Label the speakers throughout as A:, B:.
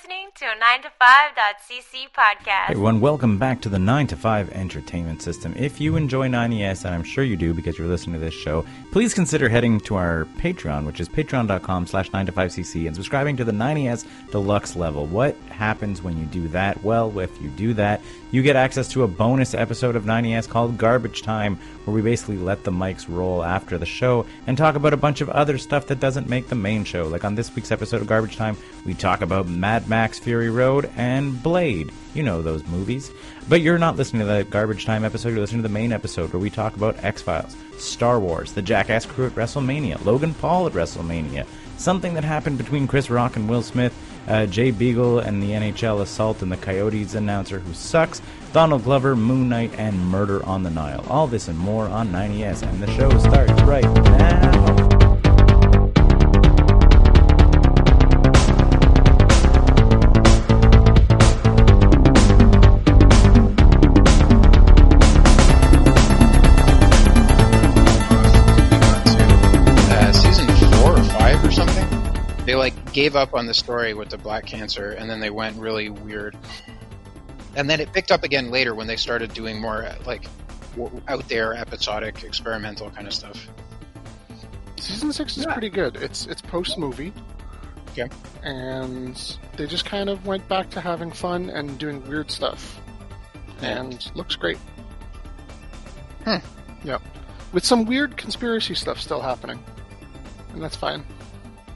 A: listening to a 9to5.cc podcast.
B: Hey everyone, welcome back to the 9 to 5 entertainment system. If you enjoy 9ES, and I'm sure you do because you're listening to this show, please consider heading to our Patreon, which is patreon.com slash 9 to 5cc, and subscribing to the 9ES deluxe level. What happens when you do that? Well, if you do that, you get access to a bonus episode of 90s called Garbage Time, where we basically let the mics roll after the show and talk about a bunch of other stuff that doesn't make the main show. Like on this week's episode of Garbage Time, we talk about Mad Max Fury Road and Blade. You know those movies. But you're not listening to the Garbage Time episode, you're listening to the main episode where we talk about X Files, Star Wars, the Jackass crew at WrestleMania, Logan Paul at WrestleMania, something that happened between Chris Rock and Will Smith, uh, Jay Beagle and the NHL assault and the Coyotes announcer who sucks, Donald Glover, Moon Knight, and Murder on the Nile. All this and more on 90S, and the show starts right now.
C: Like gave up on the story with the black cancer, and then they went really weird. And then it picked up again later when they started doing more like w- out there episodic experimental kind of stuff.
D: Season six is pretty good. It's it's post movie.
C: Yeah.
D: And they just kind of went back to having fun and doing weird stuff. And looks great.
C: Hmm.
D: Yep. With some weird conspiracy stuff still happening. And that's fine.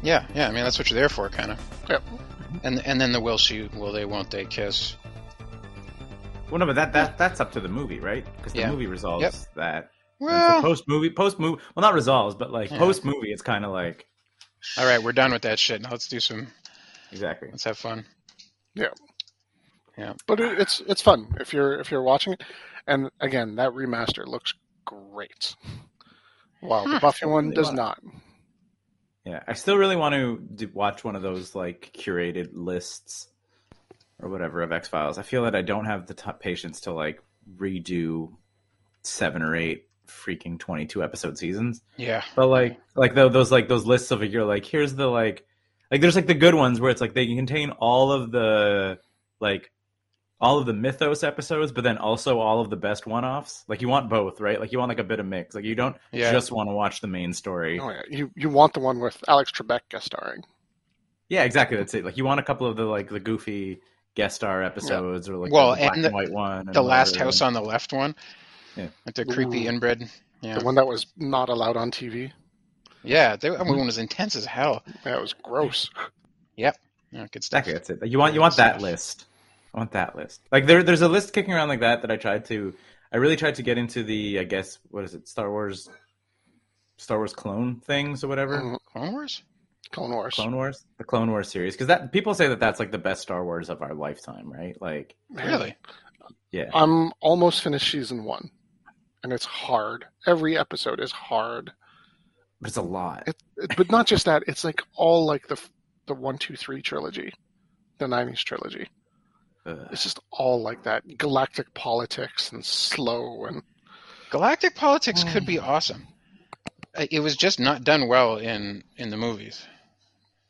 C: Yeah, yeah. I mean that's what you're there for, kind of.
D: Yep.
C: And and then the will she, will they, won't they kiss?
B: Well, no, but that, that that's up to the movie, right? Because the
C: Yeah.
B: movie resolves
C: Yep.
B: that.
C: Well,
B: post movie, post movie. Well, not resolves, but like
C: Yeah.
B: post movie, it's kind of like
C: all right, we're done with that shit. Now let's do some.
B: exactly.
C: Let's have fun. Yeah. Yeah.
D: But it, it's it's fun if you're if you're watching it. And again, that remaster looks great. While the
C: Huh.
D: Buffy one does not.
B: Yeah, I still really want to do, watch one of those like curated lists or whatever of X Files. I feel that I don't have the t- patience to like redo seven or eight freaking twenty-two episode seasons.
C: Yeah.
B: But like, like tho- those like those lists of a year, like here's the like, like there's like the good ones where it's like they can contain all of the like all of the mythos episodes, but then also all of the best one-offs. Like you want both, right? Like you want like a bit of mix. Like you don't
C: Yeah.
B: just want to watch the main story.
D: Oh yeah. You you want the one with Alex Trebek guest starring.
B: Yeah, exactly. That's it. Like you want a couple of the like the goofy guest star episodes or like
C: Well,
B: the black
C: and
B: and, white one. and
C: The last
B: whatever.
C: house on the left one.
B: Yeah.
C: With the creepy
D: Ooh.
C: inbred. Yeah.
D: The one that was not allowed on TV.
C: Yeah. They, that one mm-hmm. was intense as hell.
D: Yeah, it was gross. Yep.
C: Yeah, good stuff.
B: Exactly. That's it. You want you want that list. I want that list. Like there there's a list kicking around like that that I tried to. I really tried to get into the I guess what is it Star Wars. Star Wars clone things or whatever.
C: Clone Wars?
D: Clone Wars.
B: Clone Wars, the Clone Wars series, because that people say that that's like the best Star Wars of our lifetime, right? Like,
C: Really?
B: yeah,
D: I'm almost finished season one, and it's hard. Every episode is hard.
B: but it's a lot.
D: It, it, but not just that. It's like all like the the one, two, three trilogy, the '90s trilogy.
B: Ugh.
D: It's just all like that. Galactic politics and slow and
C: Galactic politics could be awesome. Uh, It was just not done well in in the movies.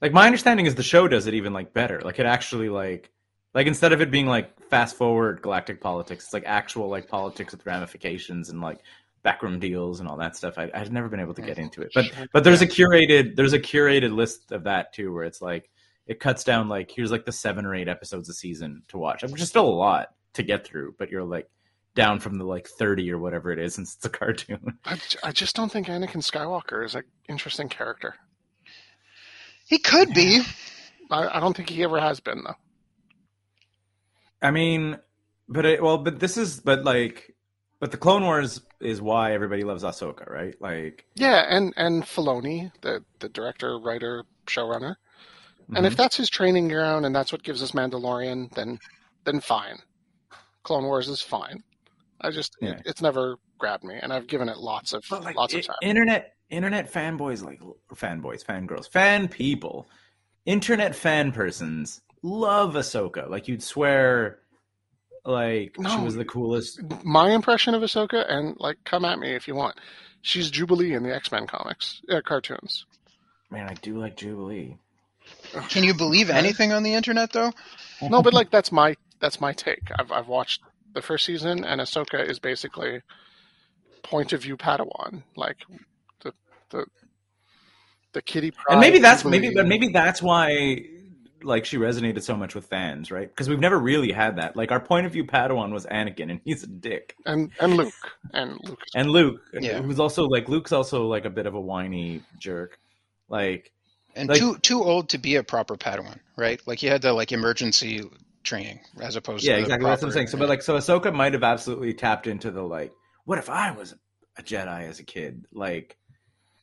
B: Like my understanding is the show does it even like better. Like it actually like like instead of it being like fast forward galactic politics, it's like actual like politics with ramifications and like backroom deals and all that stuff. I, I've never been able to get into it, but but there's a curated there's a curated list of that too, where it's like it cuts down like here's like the seven or eight episodes a season to watch, which is still a lot to get through, but you're like down from the like 30 or whatever it is since it's a cartoon.
D: I just don't think Anakin Skywalker is an interesting character.
C: He could be.
D: I, I don't think he ever has been though.
B: I mean, but it, well, but this is, but like, but the Clone Wars is why everybody loves Ahsoka, right? Like,
D: Yeah, and and Filoni, the the director, writer, showrunner, and if
B: mhm.
D: that's his training ground and that's what gives us Mandalorian, then then fine. Clone Wars is fine. I just
B: Yeah.
D: it, it's never grabbed me, and I've given it lots of
B: like
D: lots of
B: i-
D: time.
B: internet, internet fanboys, like fanboys, fangirls, fan people, internet fan persons love Ahsoka. Like you'd swear, like she was the coolest.
D: My impression of Ahsoka, and like, come at me if you want. She's Jubilee in the X Men comics, uh, cartoons.
B: Man, I do like Jubilee.
C: Can you believe anything on the internet though?
D: no, but like that's my that's my take. I've I've watched the first season, and Ahsoka is basically point of view Padawan, like the the the kitty.
B: and maybe that's maybe but maybe that's why like she resonated so much with fans right because we've never really had that like our point of view padawan was anakin and he's a dick
D: and and Luke and Luke.
B: and luke
C: Yeah.
B: who's also like luke's also like a bit of a whiny jerk like
C: And
B: Like-
C: too too old to be a proper Padawan, right? Like he had the like emergency training as opposed
B: yeah
C: to yeah,
B: exactly that's what i'm saying. So but like so ahsoka might have absolutely tapped into the like what if i was a jedi as a kid? Like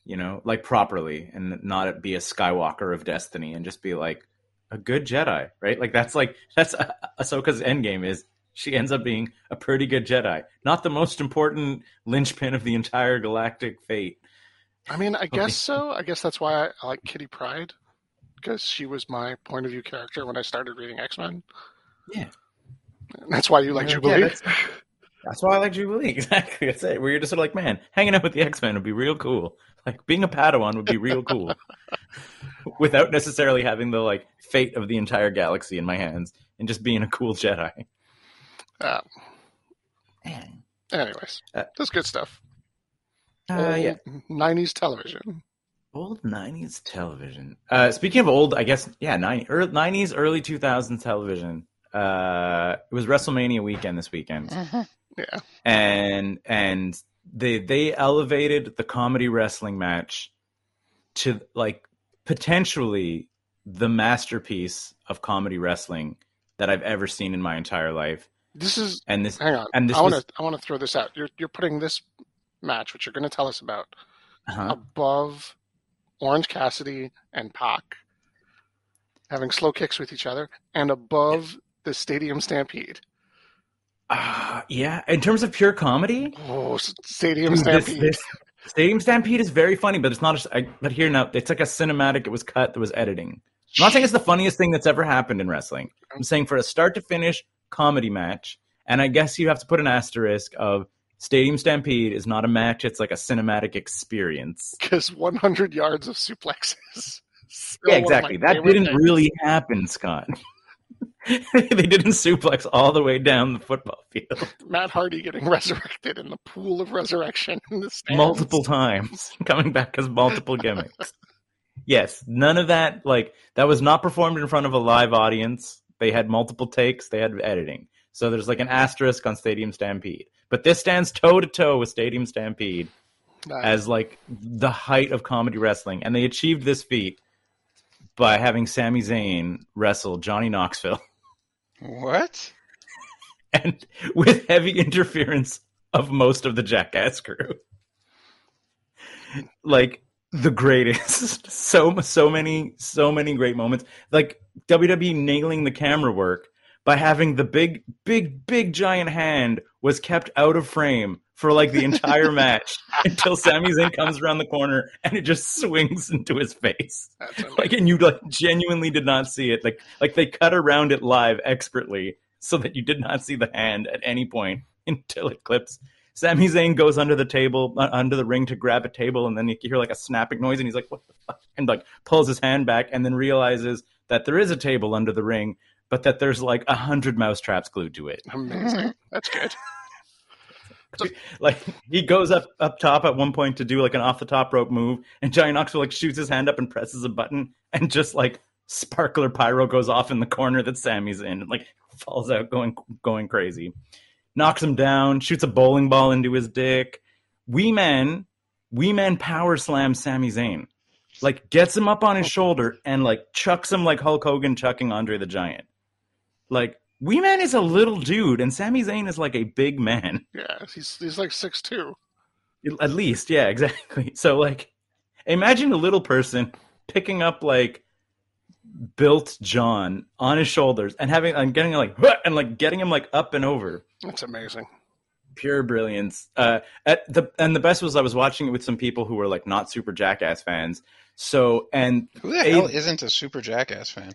B: you know like properly and not be a skywalker of destiny and just be like a good jedi right? Like that's like that's uh, ahsoka's end game is she ends up being a pretty good jedi. Not the most important linchpin of the entire galactic fate
D: I mean, I guess so. I guess that's why I, I like Kitty Pryde because she was my point of view character when I started reading X Men.
B: Yeah.
D: And that's why you like
B: Yeah,
D: Jubilee.
B: that's- That's why I like Jubilee. Exactly. That's it. Where you're just sort of like, man, hanging out with the X Men would be real cool. Like being a Padawan would be real cool. Without necessarily having the like fate of the entire galaxy in my hands and just being a cool Jedi.
D: Uh,
B: Man.
D: anyways,
B: Uh,
D: that's good stuff.
B: Uh, yeah.
D: Nineties television.
B: Old nineties television. Uh speaking of old, I guess yeah, nineties, early two thousands television. Uh it was WrestleMania weekend this weekend.
D: Yeah.
B: and and they they elevated the comedy wrestling match to like potentially the masterpiece of comedy wrestling that I've ever seen in my entire life.
D: This is
B: And this
D: hang on.
B: and this
D: I want to I want to throw this out. You're you're putting this match, which you're going to tell us about,
B: uh
D: above Orange Cassidy and Pac having slow kicks with each other, and above the Stadium Stampede.
B: uh, yeah, in terms of pure comedy,
D: Oh, Stadium
B: dude, this,
D: Stampede.
B: this Stadium Stampede is very funny, but it's not. A, I, but here now, it's like a cinematic. It was cut. There was editing. I'm not saying it's the funniest thing that's ever happened in wrestling. I'm saying for a start to finish comedy match, and I guess you have to put an asterisk of Stadium Stampede is not a match; it's like a cinematic experience.
D: Because 100 yards of suplexes.
B: Yeah,
D: one of my
B: exactly. That didn't really happen, Scott. they didn't suplex all the way down the football field
D: Matt Hardy getting resurrected in the pool of resurrection in the stands.
B: multiple times, coming back as multiple gimmicks. Yes, none of that. Like that was not performed in front of a live audience. They had multiple takes. They had editing. So there's like an asterisk on Stadium Stampede. But this stands toe to toe with Stadium Stampede
D: Uh,
B: as like the height of comedy wrestling, and they achieved this feat by having Sami Zayn wrestle Johnny Knoxville,
C: What?
B: and with heavy interference of most of the Jackass crew. Like the greatest, so so many so many great moments. Like WWE nailing the camera work by having the big big big giant hand was kept out of frame for like the entire match until Sami Zayn comes around the corner and it just swings into his face. Like and you like genuinely did not see it. Like like they cut around it live expertly so that you did not see the hand at any point until it clips. Sami Zayn goes under the table, uh, under the ring to grab a table, and then you hear like a snapping noise, and he's like, "What the fuck?" and like pulls his hand back, and then realizes that there is a table under the ring, but that there's like a hundred mouse traps glued to it.
D: Amazing. That's good.
B: Like he goes up up top at one point to do like an off the top rope move, and Johnny Knoxville like shoots his hand up and presses a button, and just like sparkler pyro goes off in the corner that Sami's in, and like falls out going going crazy. Knocks him down, shoots a bowling ball into his dick. Wee Man, Wee Man power slams Sami Zayn. Like gets him up on his shoulder and like chucks him like Hulk Hogan chucking Andre the Giant. Like Wee Man is a little dude, and Sami Zayn is like a big man.
D: Yeah, he's he's like six two.
B: At least, yeah, exactly. So like imagine a little person picking up like built John on his shoulders and having and getting like and like getting him like up and over.
D: That's amazing.
B: Pure brilliance. Uh at the and the best was I was watching it with some people who were like not super jackass fans. So and
C: Who the hell isn't a super Jackass fan?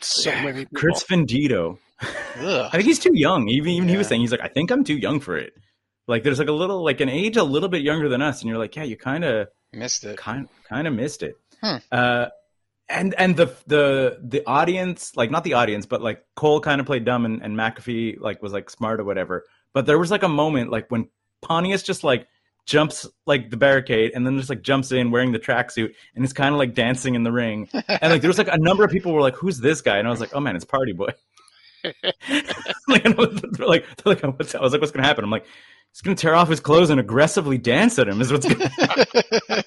D: So many people.
B: Chris Vendito. I think he's too young. Even even he was saying he's like, I think I'm too young for it. Like there's like a little like an age a little bit younger than us, and you're like, yeah, you kind of
C: Missed it.
B: kind kind of missed it.
C: Hmm.
B: Uh, and and the the the audience, like not the audience, but like Cole kind of played dumb and, and McAfee like was like smart or whatever. But there was like a moment like when Pontius just like jumps like the barricade and then just like jumps in wearing the tracksuit and he's kind of like dancing in the ring. And like there was like a number of people were like, "Who's this guy?" And I was like, "Oh man, it's Party Boy." like, they're like, they're like, what's, I was like, "What's gonna happen?" I'm like, "He's gonna tear off his clothes and aggressively dance at him." Is what's gonna happen.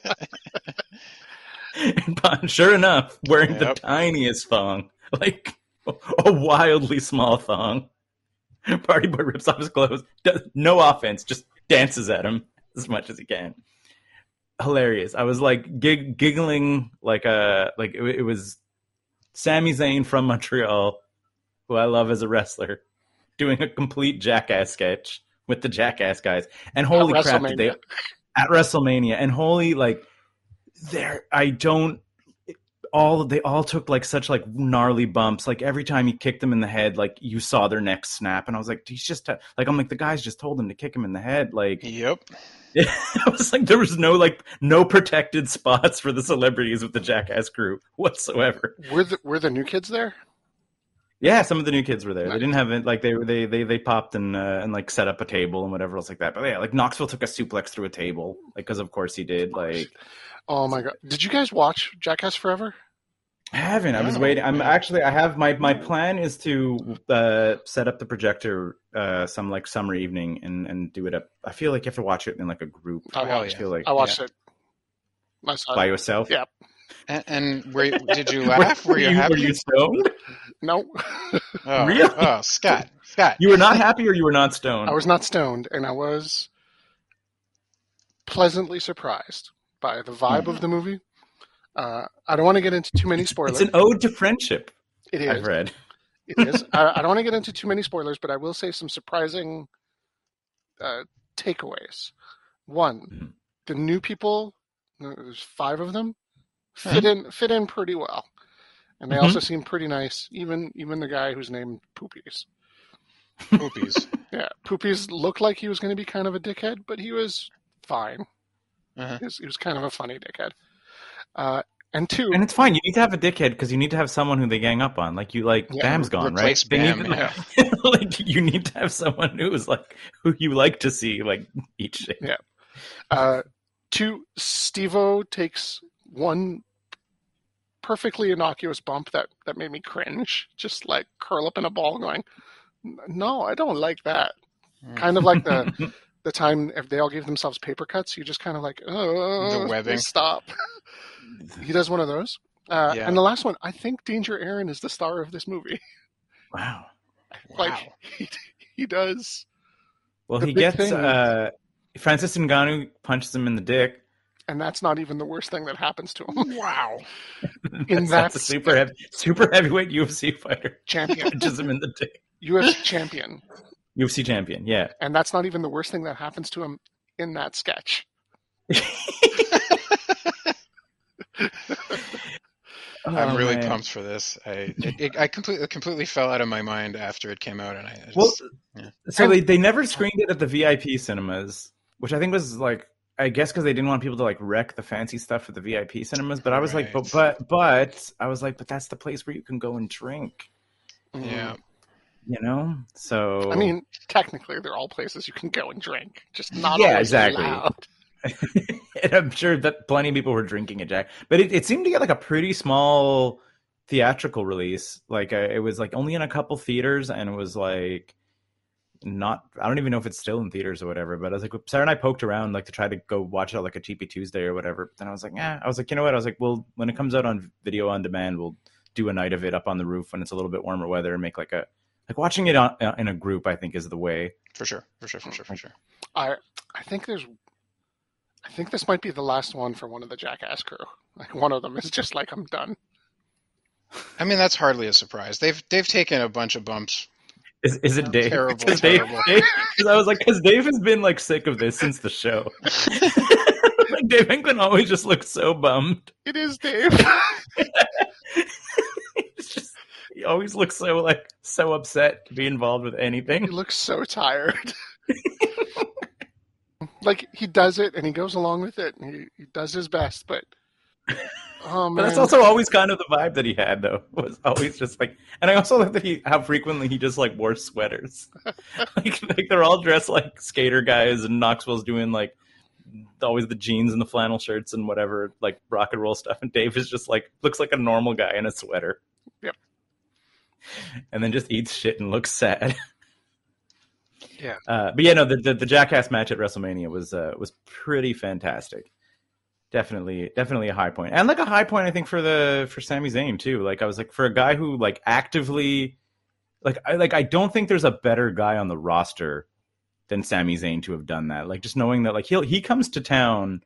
B: and sure enough, wearing
C: Yep.
B: the tiniest thong, like a wildly small thong. Party Boy rips off his clothes, does no offense, just dances at him as much as he can. Hilarious. I was like gig- giggling like a like it, it was Sami Zayn from Montreal, who I love as a wrestler, doing a complete jackass sketch with the jackass guys. And holy
D: At
B: crap, did they at WrestleMania and holy like there I don't all they all took like such like gnarly bumps like every time he kicked them in the head like you saw their necks snap and I was like he's just like I'm like the guys just told him to kick him in the head like
C: Yep.
B: I was like there was no like no protected spots for the celebrities with the jackass crew whatsoever
D: Were the were the new kids there?
B: yeah some of the new kids were there
D: Nice.
B: they didn't have it like they they they they popped and uh, and like set up a table and whatever else like that but yeah like Knoxville took a suplex through a table like because of course he did like
D: Oh my god! Did you guys watch Jackass Forever?
B: I haven't. I was
C: No.
B: waiting. I'm actually. I have my my plan is to uh, set up the projector uh, some like summer evening and and do it up. I feel like you have to watch it in like a group.
D: I watched.
B: I feel like
D: I watched it. My son.
B: by yourself.
D: Yeah.
C: And, and were you, did you laugh? Were you happy?
B: Were you stoned?
D: No,
C: oh,
B: Really?
C: oh, Scott, Scott.
B: You were not happy, or you were not stoned.
D: I was not stoned, and I was pleasantly surprised by the vibe of the movie. Uh, I don't want to get into too many spoilers.
B: It's an ode to friendship.
D: it
B: I've read.
D: It is. I, I don't want to get into too many spoilers, but I will say some surprising uh, takeaways. One,
B: Mhm.
D: the new people. uh, There's five of them. Fit in fit in pretty well, and they
B: Mhm.
D: also seem pretty nice. Even even the guy who's named Poopies.
C: Poopies.
D: Yeah, Poopies looked like he was going to be kind of a dickhead, but he was fine.
C: Uh-huh.
D: He, was, he was kind of a funny dickhead. Uh, and two,
B: And it's fine. You need to have a dickhead because you need to have someone who they gang up on. Like you, like
D: Yeah,
B: Bam's gone, right?
C: replace
B: They
C: Bam,
B: need to-
C: yeah.
B: like you need to have someone who's like who you like to see like eat shit.
D: Yeah. uh, two, Stevo takes one perfectly innocuous bump that, that made me cringe, just like curl up in a ball going, no, I don't like that. Kind of like the the time if they all gave themselves paper cuts, you just kind of like, oh,
C: The webbing.
D: stop. he does one of those. Uh,
C: Yeah.
D: And the last one, I think Danger Ehren is the star of this movie.
B: Wow.
D: Like
C: Wow.
D: he, he does.
B: Well, he gets
D: thing-
B: uh, Francis Ngannou punches him in the dick.
D: And that's not even the worst thing that happens to him.
C: Wow.
D: In
B: That's,
D: that
B: that's a super heavy, super heavyweight UFC fighter
D: champion,
B: punches him in the dick.
D: UFC champion.
B: UFC champion, yeah.
D: And that's not even the worst thing that happens to him in that sketch.
C: I'm
B: Oh,
C: really
B: man.
C: pumped for this. I it, it, I completely completely fell out of my mind after it came out, and I just,
B: Well,
C: yeah.
B: so they, they never screened it at the VIP cinemas, which I think was like I guess because they didn't want people to like wreck the fancy stuff at the VIP cinemas. But I was like, but but but I was like, but that's the place where you can go and drink,
C: yeah.
B: You know. So
D: I mean, technically, they're all places you can go and drink, just not
B: Yeah, exactly. and I'm sure that plenty of people were drinking at Jack, but it, it seemed to get like a pretty small theatrical release. Like uh, it was like only in a couple theaters, and it was like not. I don't even know if it's still in theaters or whatever. But I was like, Sarah and I poked around like to try to go watch it on like a cheapy Tuesday or whatever. But then I was like, yeah, I was like, you know what? I was like, well, when it comes out on video on demand, we'll do a night of it up on the roof when it's a little bit warmer weather and make like a like watching it on, uh, in a group. I think is the way.
C: For sure. For sure. For sure. For sure.
D: I I think there's I think this might be the last one for one of the Jackass crew. Like one of them is just like I'm done.
C: I mean, that's hardly a surprise. They've they've taken a bunch of bumps.
B: Is, is it Dave?
C: Terrible,
B: 'Cause Dave,
C: terrible.
B: Dave- 'cause I was like, because Dave has been like sick of this since the show. like Dave England always just looks so bummed.
D: It is Dave.
B: He always looks so like so upset to be involved with anything.
D: he looks so tired. like he does it and he goes along with it and he, he does his best, but Oh man,
B: But that's also always kind of the vibe that he had, though. Was always just like, and I also like that he how frequently he just like wore sweaters. like, like they're all dressed like skater guys, and Knoxville's doing like always the jeans and the flannel shirts and whatever like rock and roll stuff, and Dave is just like looks like a normal guy in a sweater. And then just eats shit and looks sad.
C: Yeah.
B: Uh, but yeah, no, the, the the Jackass match at WrestleMania was uh, was pretty fantastic. Definitely, definitely a high point, and like a high point, I think for the for Sami Zayn too. Like I was like for a guy who like actively, like I like I don't think there's a better guy on the roster than Sami Zayn to have done that. Like just knowing that like he he comes to town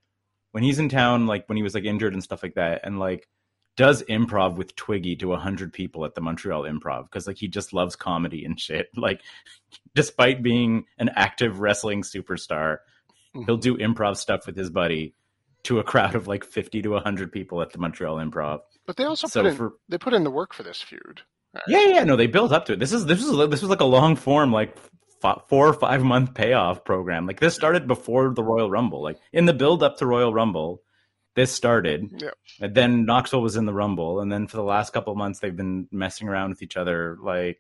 B: when he's in town, like when he was like injured and stuff like that, and like does improv with Twiggy to a hundred people at the Montreal Improv because like he just loves comedy and shit. Like despite being an active wrestling superstar,
D: Mhm.
B: he'll do improv stuff with his buddy to a crowd of like 50 to 100 people at the Montreal Improv.
D: but they also
B: So
D: put in
B: for
D: they put in the work for this feud. right?
B: yeah, yeah, no, they built up to it. This is this was this was like a long form like four or five month payoff program. Like this started before the Royal Rumble. Like in the build up to Royal Rumble, this started.
D: Yeah.
B: And then Knoxville was in the Rumble, and then for the last couple of months they've been messing around with each other like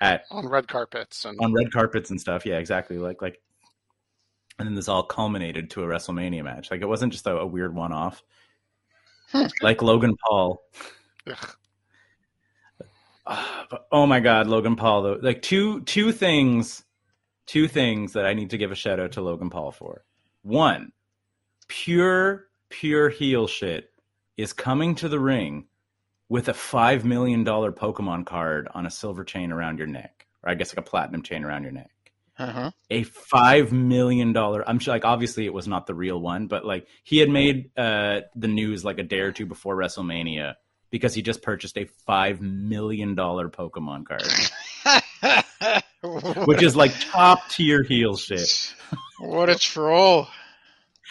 B: at
D: on red carpets and
B: on red carpets and stuff. Yeah, exactly. Like like, and then this all culminated to a WrestleMania match. Like it wasn't just a, a weird one off. Like Logan Paul. Ah, but, oh my God, Logan Paul though. Like two two things, two things that I need to give a shout out to Logan Paul for. One, pure pure heel shit is coming to the ring with a five million dollar Pokemon card on a silver chain around your neck, or I guess like a platinum chain around your neck.
C: Uh-huh.
B: A five million dollar. I'm sure, like, obviously it was not the real one, but like he had made uh, the news like a day or two before WrestleMania because he just purchased a five million dollar Pokemon card, which is like top tier heel shit.
C: what a troll.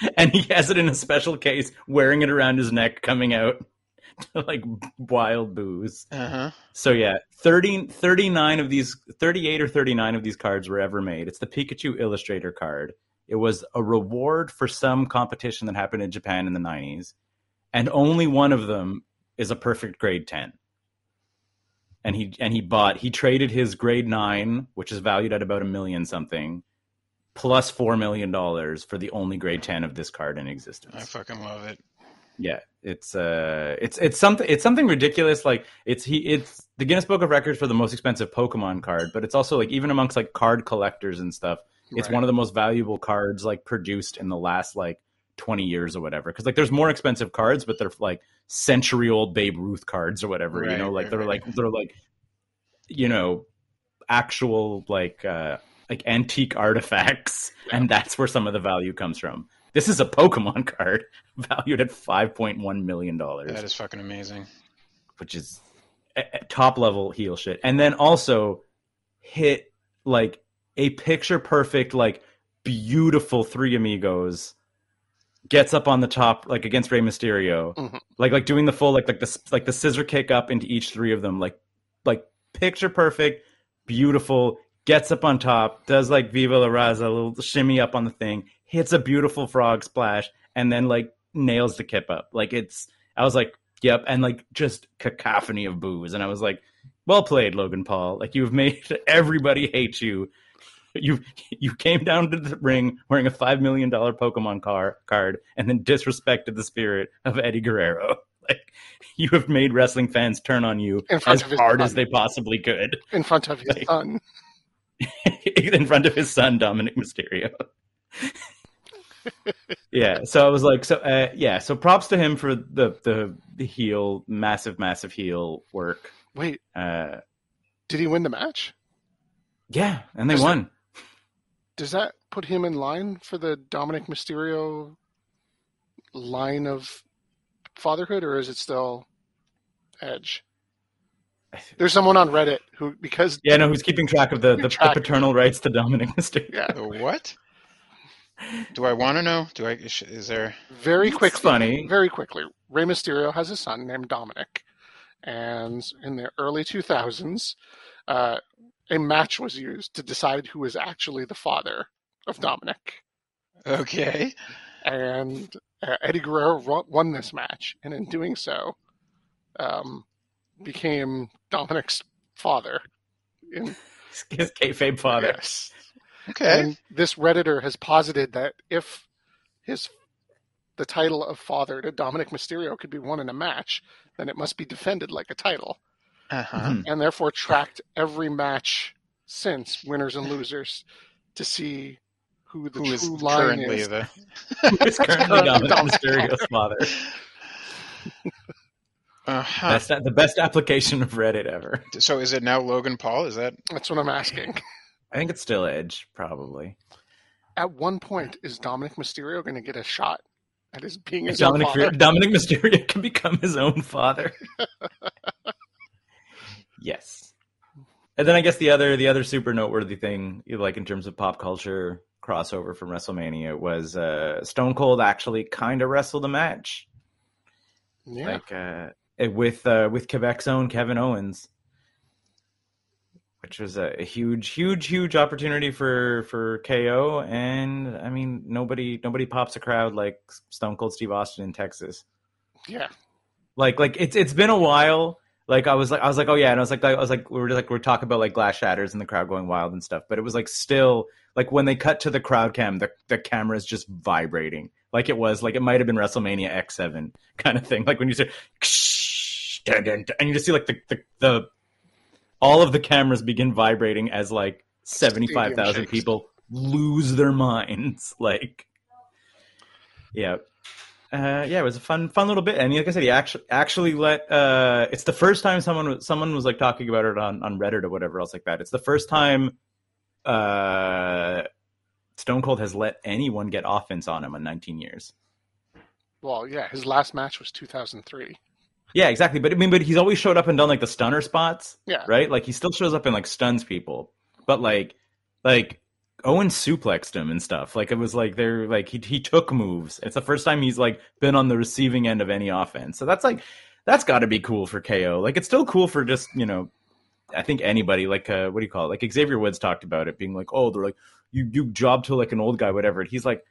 B: And he has it in a special case, wearing it around his neck, coming out like wild booze.
C: Uh-huh.
B: So yeah, 30, 39 of these, 38 or 39 of these cards were ever made. It's the Pikachu Illustrator card. It was a reward for some competition that happened in Japan in the 90s. And only one of them is a perfect grade 10. And he and he bought he traded his grade 9, which is valued at about a million something, plus 4 million dollars for the only grade 10 of this card in existence.
C: I fucking love it.
B: Yeah, it's uh, it's it's something it's something ridiculous. Like it's he it's the Guinness Book of Records for the most expensive Pokemon card, but it's also like even amongst like card collectors and stuff, it's
D: Right.
B: one of the most valuable cards like produced in the last like twenty years or whatever. Because like there's more expensive cards, but they're like century old Babe Ruth cards or whatever. you know, like
C: right,
B: they're
C: right.
B: like they're like you know actual like uh like antique artifacts, and that's where some of the value comes from. This is a Pokemon card valued at five point one million dollars,
C: That is fucking amazing.
B: which is a- a top level heel shit. And then also hit like a picture perfect, like beautiful three amigos. Gets up on the top like against Rey Mysterio,
D: Mhm.
B: like like doing the full like like the like the scissor kick up into each three of them, like like picture perfect, beautiful. Gets up on top, does like Viva la Raza, a little shimmy up on the thing, hits a beautiful frog splash, and then like nails the kip up. Like it's, I was like, yep, and like just cacophony of boos, and I was like, well played, Logan Paul. Like you've made everybody hate you. You you came down to the ring wearing a five million dollar Pokemon car card, and then disrespected the spirit of Eddie Guerrero. Like you have made wrestling fans turn on you as hard as they possibly could
D: in front of his
B: Like-
D: son.
B: in front of his son Dominic Mysterio. yeah, so I was like, so uh, yeah, so props to him for the the, the heel, massive, massive heel work.
D: Wait,
B: Uh,
D: did he win the match?
B: yeah, and they
D: Is
B: won.
D: Does that put him in line for the Dominic Mysterio line of fatherhood, or is it still Edge? There's someone on Reddit who, because
B: Yeah, no, who's keeping track of the, the, the paternal rights to Dominic Mysterio?
D: yeah,
C: what? Do I want to know? Do I? Is is there?
D: very
B: It's
D: quickly,
B: funny.
D: very quickly, Rey Mysterio has a son named Dominic, and in the early 2000s, uh, a match was used to decide who was actually the father of Dominic.
C: Okay.
D: and uh, Eddie Guerrero won this match, and in doing so, um, became Dominic's father. In,
B: His kayfabe father.
D: Yes.
C: Okay.
D: And this redditor has posited that if his the title of father to Dominic Mysterio could be won in a match, then it must be defended like a title,
C: Uh-huh.
B: Mhm.
D: and therefore tracked every match since winners and losers to see who the
C: Who is
D: true line
C: currently
D: is.
C: the?
B: Who's currently Dominic Mysterio's father.
C: Uh-huh.
B: Best, the best application of Reddit ever.
C: So is it now Logan Paul? Is that?
D: That's what I'm asking.
B: I think it's still Edge, probably.
D: At one point, is Dominic Mysterio going to get a shot at his being his own
B: Dominic,
D: father?
B: Dominic Mysterio can become his own father. yes. And then I guess the other the other super noteworthy thing, like in terms of pop culture crossover from WrestleMania, was uh, Stone Cold actually kind of wrestled a match,
D: Yeah.
B: like uh, with uh, with Quebec's own Kevin Owens, which was a, huge, huge, huge opportunity for for KO. And I mean, nobody nobody pops a crowd like Stone Cold Steve Austin in Texas.
D: yeah.
B: Like like it's it's been a while. Like I was like I was like oh yeah, and I was like I was like we were like we are talking about like glass shatters and the crowd going wild and stuff, but it was like still like when they cut to the crowd cam, the the camera's just vibrating like it was like it might have been WrestleMania X seven kind of thing. Like when you say dun, dun, dun, and you just see like the, the the all of the cameras begin vibrating as like seventy five thousand people lose their minds. Like yeah uh, yeah, it was a fun, fun little bit. And like I said, he actually actually let. Uh, it's the first time someone was- someone was like talking about it on on Reddit or whatever else like that. It's the first time uh, Stone Cold has let anyone get offense on him in 19 years.
D: Well, yeah. His last match was 2003.
B: Yeah, exactly. But I mean, but he's always showed up and done like the stunner spots,
D: Yeah.
B: right? Like he still shows up and like stuns people, but like, like Owens suplexed him and stuff. Like it was like they're like he he took moves. It's the first time he's like been on the receiving end of any offense. So that's like that's got to be cool for KO. Like it's still cool for just you know, I think anybody like uh, what do you call it? Like Xavier Woods talked about it being like, oh, they're like you you job to like an old guy, whatever. And he's like.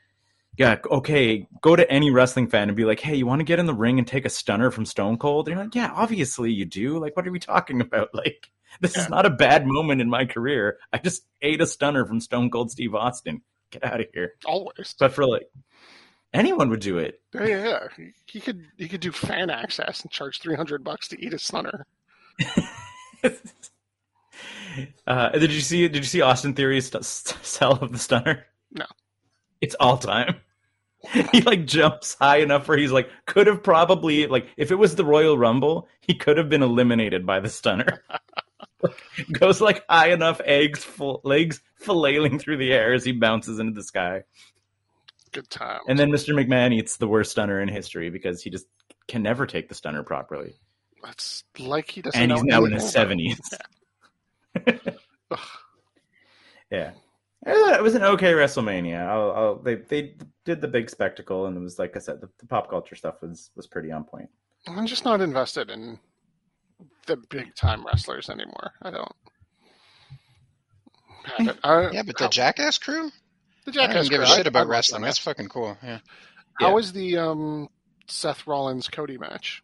B: Yeah, okay. Go to any wrestling fan and be like, "Hey, you want to get in the ring and take a stunner from Stone Cold?" And you're like, "Yeah, obviously you do. Like, what are we talking about? Like, this
D: Yeah.
B: is not a bad moment in my career. I just ate a stunner from Stone Cold Steve Austin. Get out of here."
D: Always.
B: But for like anyone would do it.
D: Yeah, yeah, yeah. He- could he could do fan access and charge 300 bucks to eat a stunner.
B: uh, did you see? Did you see Austin Theory's st- sell of the stunner?
D: No.
B: It's all time. he like jumps high enough where he's like could have probably like if it was the Royal Rumble, he could have been eliminated by the stunner. Goes like high enough, eggs, full, legs flailing through the air as he bounces into the sky.
D: Good time.
B: And then Mr. McMahon eats the worst stunner in history because he just can never take the stunner properly.
D: It's like he doesn't.
B: And he's now in his seventies. Yeah. It was an okay WrestleMania. I'll, I'll, they they did the big spectacle, and it was like I said, the, the pop culture stuff was was pretty on point.
D: I'm just not invested in the big time wrestlers anymore. I don't. have it. I-
C: Yeah, but the
D: how-
C: Jackass crew.
D: the
C: I don't
D: Jackass
C: even give a
D: crew, I-
C: shit about wrestling. That's fucking cool. Yeah.
D: How
B: Yeah.
D: was the um, Seth Rollins Cody match?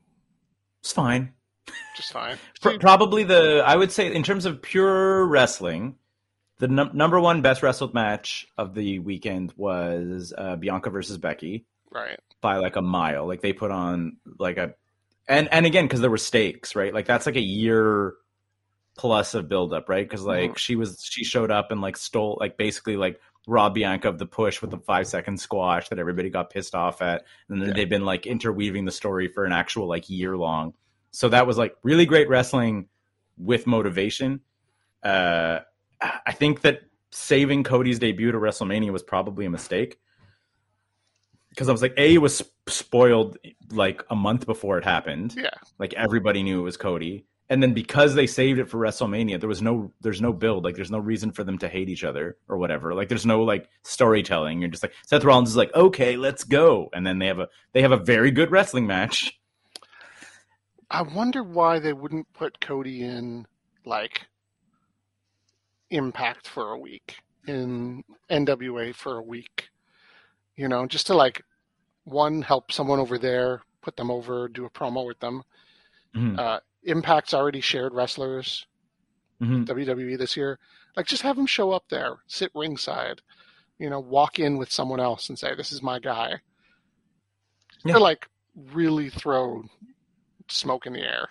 B: It's fine.
D: Just fine.
B: Pr- probably the I would say in terms of pure wrestling, the num- number one best wrestled match of the weekend was uh, Bianca versus Becky
D: right.
B: by like a mile. Like they put on like a and and again because there were stakes, right? Like that's like a year plus of build up, right? Because like she was she showed up and like stole like basically like robbed Bianca of the push with the five second squash that everybody got pissed off at, and then
D: Yeah.
B: they've been like interweaving the story for an actual like year long. So that was like really great wrestling with motivation. Uh, I think that saving Cody's debut to WrestleMania was probably a mistake because I was like, a it was spoiled like a month before it happened.
D: Yeah.
B: Like everybody knew it was Cody, and then because they saved it for WrestleMania, there was no there's no build. Like there's no reason for them to hate each other or whatever. Like there's no like storytelling. You're just like Seth Rollins is like, okay, let's go, and then they have a they have a very good wrestling match.
D: I wonder why they wouldn't put Cody in like Impact for a week, in NWA for a week. You know, just to like one help someone over there, put them over, do a promo with them.
B: Mhm.
D: Uh, Impact's already shared wrestlers
B: Mhm.
D: WWE this year. Like, just have them show up there, sit ringside, you know, walk in with someone else and say, "This is my guy."
B: Yeah.
D: Or like really throw smoke in the air.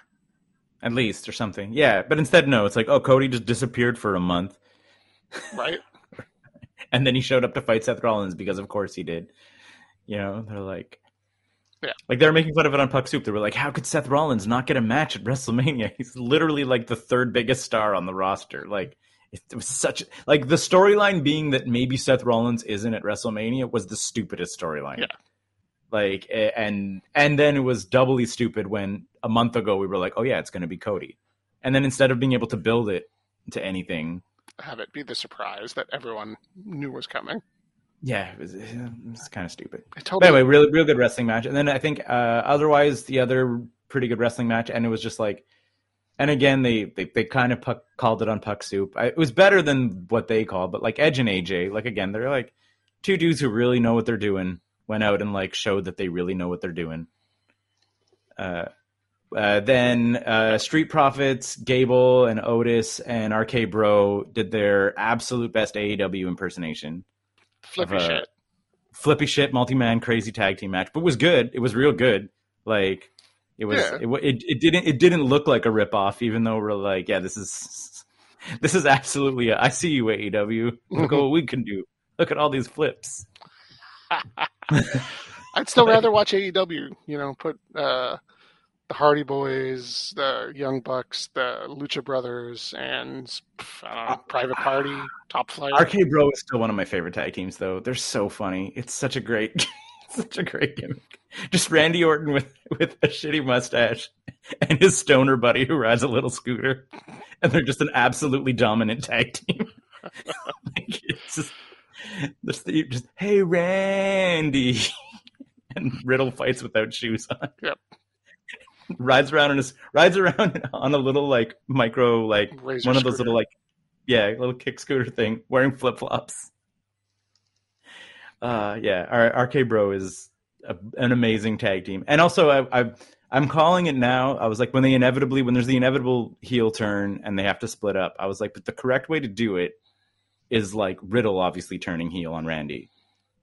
B: At least or something. Yeah, but instead, no. It's like, oh, Cody just disappeared for a month,
D: Right?
B: and then he showed up to fight Seth Rollins because, of course, he did. You know, they're like,
D: Yeah.
B: like they're making fun of it on Puck Soup. They were like, how could Seth Rollins not get a match at WrestleMania? He's literally like the third biggest star on the roster. Like. It it was such like the storyline being that maybe Seth Rollins isn't at WrestleMania was the stupidest storyline.
D: Yeah.
B: Like and and then it was doubly stupid when a month ago we were like, oh yeah, it's going to be Cody, and then instead of being able to build it to anything,
D: Have it be the surprise that everyone knew was coming.
B: yeah, it was, it was kind of stupid.
D: Totally
B: anyway, really, real good wrestling match. And then I think uh, otherwise the other pretty good wrestling match, and it was just like, and again they they, they kind of puck, called it on Puck Soup. I, it was better than what they called, but like Edge and AJ, like again they're like two dudes who really know what they're doing. Went out and like showed that they really know what they're doing. Uh, uh, then uh, Street Profits, Gable and Otis and RK Bro did their absolute best AEW impersonation
D: flippy
B: a-
D: shit.
B: flippy shit multi-man crazy tag team match, but was good. It was real good. Like it was.
D: Yeah.
B: It, it it didn't it didn't look like a rip off, even though we're like, yeah, this is this is absolutely. A, I see you AEW. Look at what we can do. Look at all these flips.
D: I'd still rather watch AEW. You know, put uh, the Hardy Boys, the Young Bucks, the Lucha Brothers, and pff, I don't know, Private Party, Top Flight.
B: RK Bro is still one of my favorite tag teams, though. They're so funny. It's such a great, such a great gimmick. Just Randy Orton with with a shitty mustache and his stoner buddy who rides a little scooter, and they're just an absolutely dominant tag team. like, it's just, just, just hey Randy, and Riddle fights without shoes on.
D: Yep.
B: Rides around in his rides around on a little like micro like one of those
D: scooter.
B: little like yeah little kick scooter thing wearing flip flops uh yeah our rk bro is a, an amazing tag team and also I, I i'm calling it now i was like when they inevitably when there's the inevitable heel turn and they have to split up i was like but the correct way to do it is like riddle obviously turning heel on randy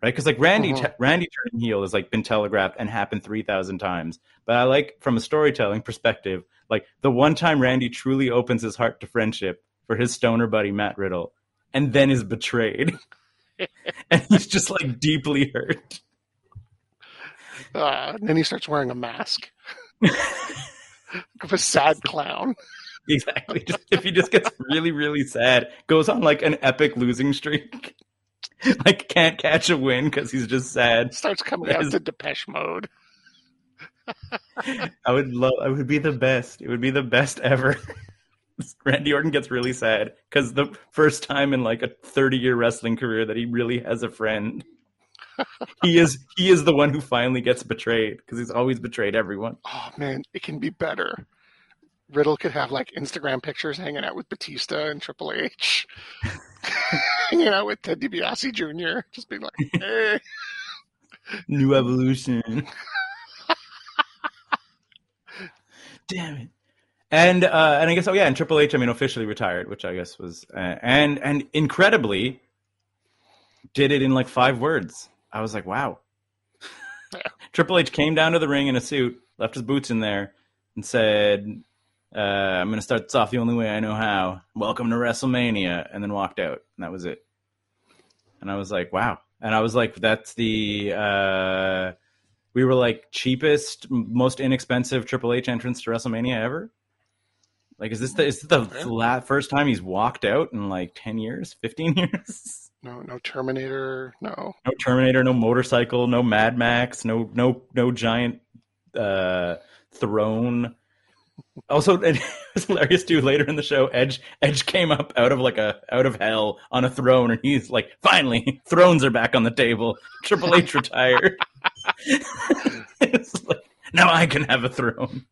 B: right? Because like randy
D: Mhm.
B: te- randy turning heel has like been telegraphed and happened 3000 times. But i like from a storytelling perspective like the one time randy truly opens his heart to friendship for his stoner buddy matt riddle and then is betrayed. And he's just like deeply hurt.
D: Uh, and then he starts wearing a mask. Of a sad clown.
B: exactly just if he just gets really really sad goes on like an epic losing streak like can't catch a win because he's just sad
D: Starts coming out to Depeche Mode.
B: I would love. I would be the best. It would be the best ever. Randy Orton gets really sad because the first time in like a thirty-year wrestling career that he really has a friend. he is he is the one who finally gets betrayed because he's always betrayed everyone.
D: Oh man, it can be better. Riddle could have like Instagram pictures hanging out with Batista and Triple H, hanging out with Ted DiBiase Jr. Just being like, hey,
B: New evolution. Damn it. And uh, and I guess oh yeah, and Triple H I mean officially retired, which I guess was uh, and and incredibly did it in like five words. I was like, wow.
D: Yeah.
B: Triple H came down to the ring in a suit, left his boots in there, and said, uh, "I'm going to start this off the only way I know how. Welcome to WrestleMania," and then walked out, and that was it. And I was like, wow. And I was like, that's the uh, we were like cheapest, most inexpensive Triple H entrance to WrestleMania ever. Like, is this the is this the
D: Yeah.
B: la- first time he's walked out in like ten years, fifteen years?
D: no, no Terminator, no.
B: no Terminator, no motorcycle, no Mad Max, no no no giant uh, throne. Also, it was hilarious too. Later in the show, Edge Edge came up out of like a out of hell on a throne, and he's like, "Finally, thrones are back on the table." Triple H retired. it's like now I can have a throne.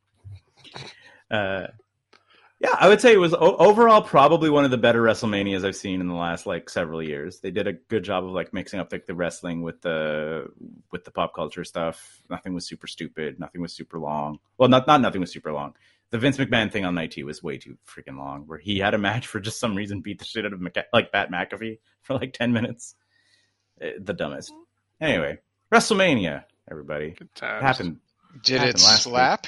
B: Uh, Yeah, I would say it was overall probably one of the better WrestleManias I've seen in the last like several years. They did a good job of like mixing up like the wrestling with the with the pop culture stuff. Nothing was super stupid. Nothing was super long. Well, not not nothing was super long. The Vince McMahon thing on night two was way too freaking long. Where he had a match for just some reason beat the shit out of McA- like Pat McAfee for like ten minutes. Eh, The dumbest. Anyway, WrestleMania, everybody.
D: Good times.
B: happened
C: Did
B: Happened
C: it
B: last week.
C: slap?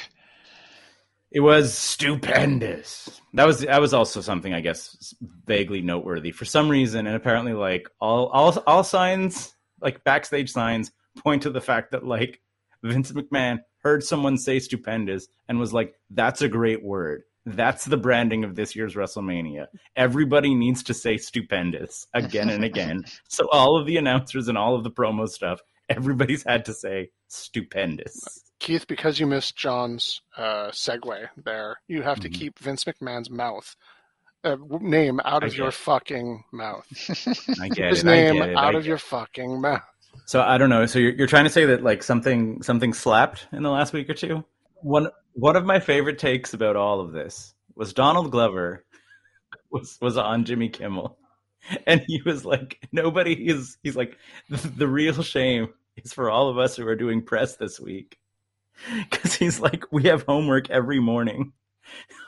B: It was stupendous. That was that was also something I guess vaguely noteworthy for some reason, and apparently like all all all signs like backstage signs point to the fact that like Vince McMahon heard someone say stupendous and was like, "That's a great word." That's the branding of this year's WrestleMania. Everybody needs to say stupendous again and again. so all of the announcers and all of the promo stuff, everybody's had to say stupendous.
D: Keith, because you missed John's uh, segue there, you have to
B: Mhm.
D: keep Vince McMahon's mouth uh, name out
B: I
D: of your
B: it.
D: fucking mouth.
B: I get
D: His
B: it. I
D: name
B: get it.
D: out
B: I
D: of your fucking mouth.
B: So I don't know. So you're you're trying to say that like something something slapped in the last week or two? One one of my favorite takes about all of this was Donald Glover was was on Jimmy Kimmel, and he was like, nobody is. He's like, the, real shame is for all of us who are doing press this week, because he's like, we have homework every morning.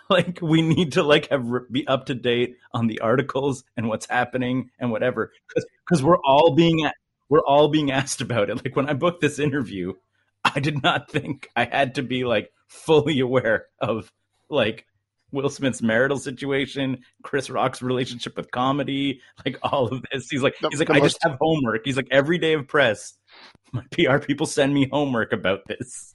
B: Like we need to like have be up to date on the articles and what's happening and whatever, because because we're all being we're all being asked about it. Like when I booked this interview, I did not think I had to be like fully aware of like Will Smith's marital situation, Chris Rock's relationship with comedy, like all of this. He's like,
D: The-
B: he's like, I
D: most-
B: just have homework. He's like, every day of press, my PR people send me homework about this.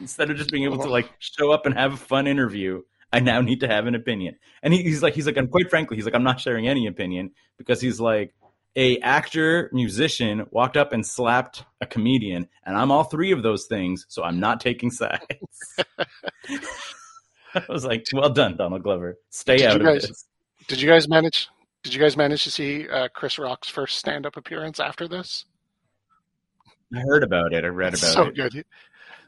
B: Instead of just being able to like show up and have a fun interview, I now need to have an opinion. And he, he's like, he's like, and quite frankly, he's like, I'm not sharing any opinion because he's like, a actor musician walked up and slapped a comedian and i'm all three of those things so i'm not taking sides i was like well done donald glover stay
D: Did
B: out of
D: guys-
B: this
D: Did you guys manage? Did you guys manage to see uh, Chris Rock's first stand-up appearance after this?
B: i heard about it i read about
D: so
B: it
D: good.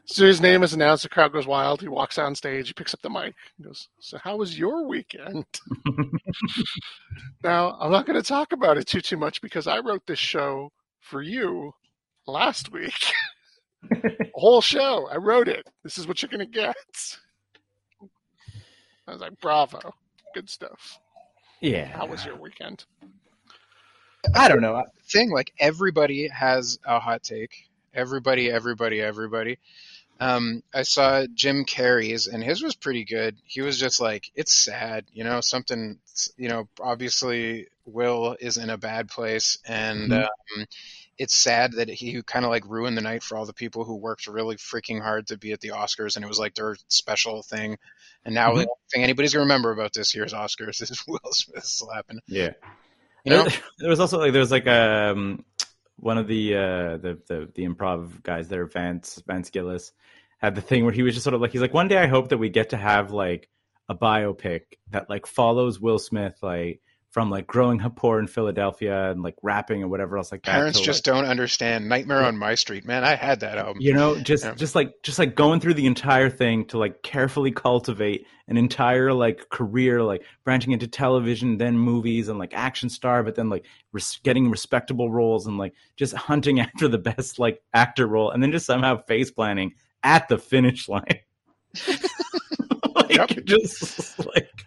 D: So his name is announced. The crowd goes wild. He walks on stage. He picks up the mic. He goes, "So how was your weekend?" now I'm not going to talk about it too too much because I wrote this show for you last week. A whole show. I wrote it. This is what you're going to get. I was like, "Bravo, good stuff."
B: yeah
D: How was your weekend?
B: i don't know
C: thing. Like everybody has a hot take. Everybody, everybody, everybody. Um, I saw Jim Carrey's, and his was pretty good. He was just like, "It's sad, you know, something. You know, obviously Will is in a bad place, and
B: Mhm.
C: um, it's sad that he kind of like ruined the night for all the people who worked really freaking hard to be at the Oscars, and it was like their special thing. And now
B: Mhm.
C: the only thing anybody's gonna remember about this year's Oscars is Will Smith slapping.
B: yeah
C: You know,
B: there, there was also like there was like um one of the uh the the, the improv guys there vance vance gillis had the thing where he was just sort of like he's like one day i hope that we get to have like a biopic that like follows will smith like from like growing up poor in philadelphia and like rapping and whatever else like that
C: parents
B: to,
C: just
B: like,
C: don't understand. Nightmare on My Street, man. I had that album.
B: you know just
C: Yeah.
B: just like just like going through the entire thing to like carefully cultivate an entire like career like branching into television then movies and like action star but then like res- getting respectable roles and like just hunting after the best like actor role and then just somehow face planning at the finish line like
C: Yep.
B: just like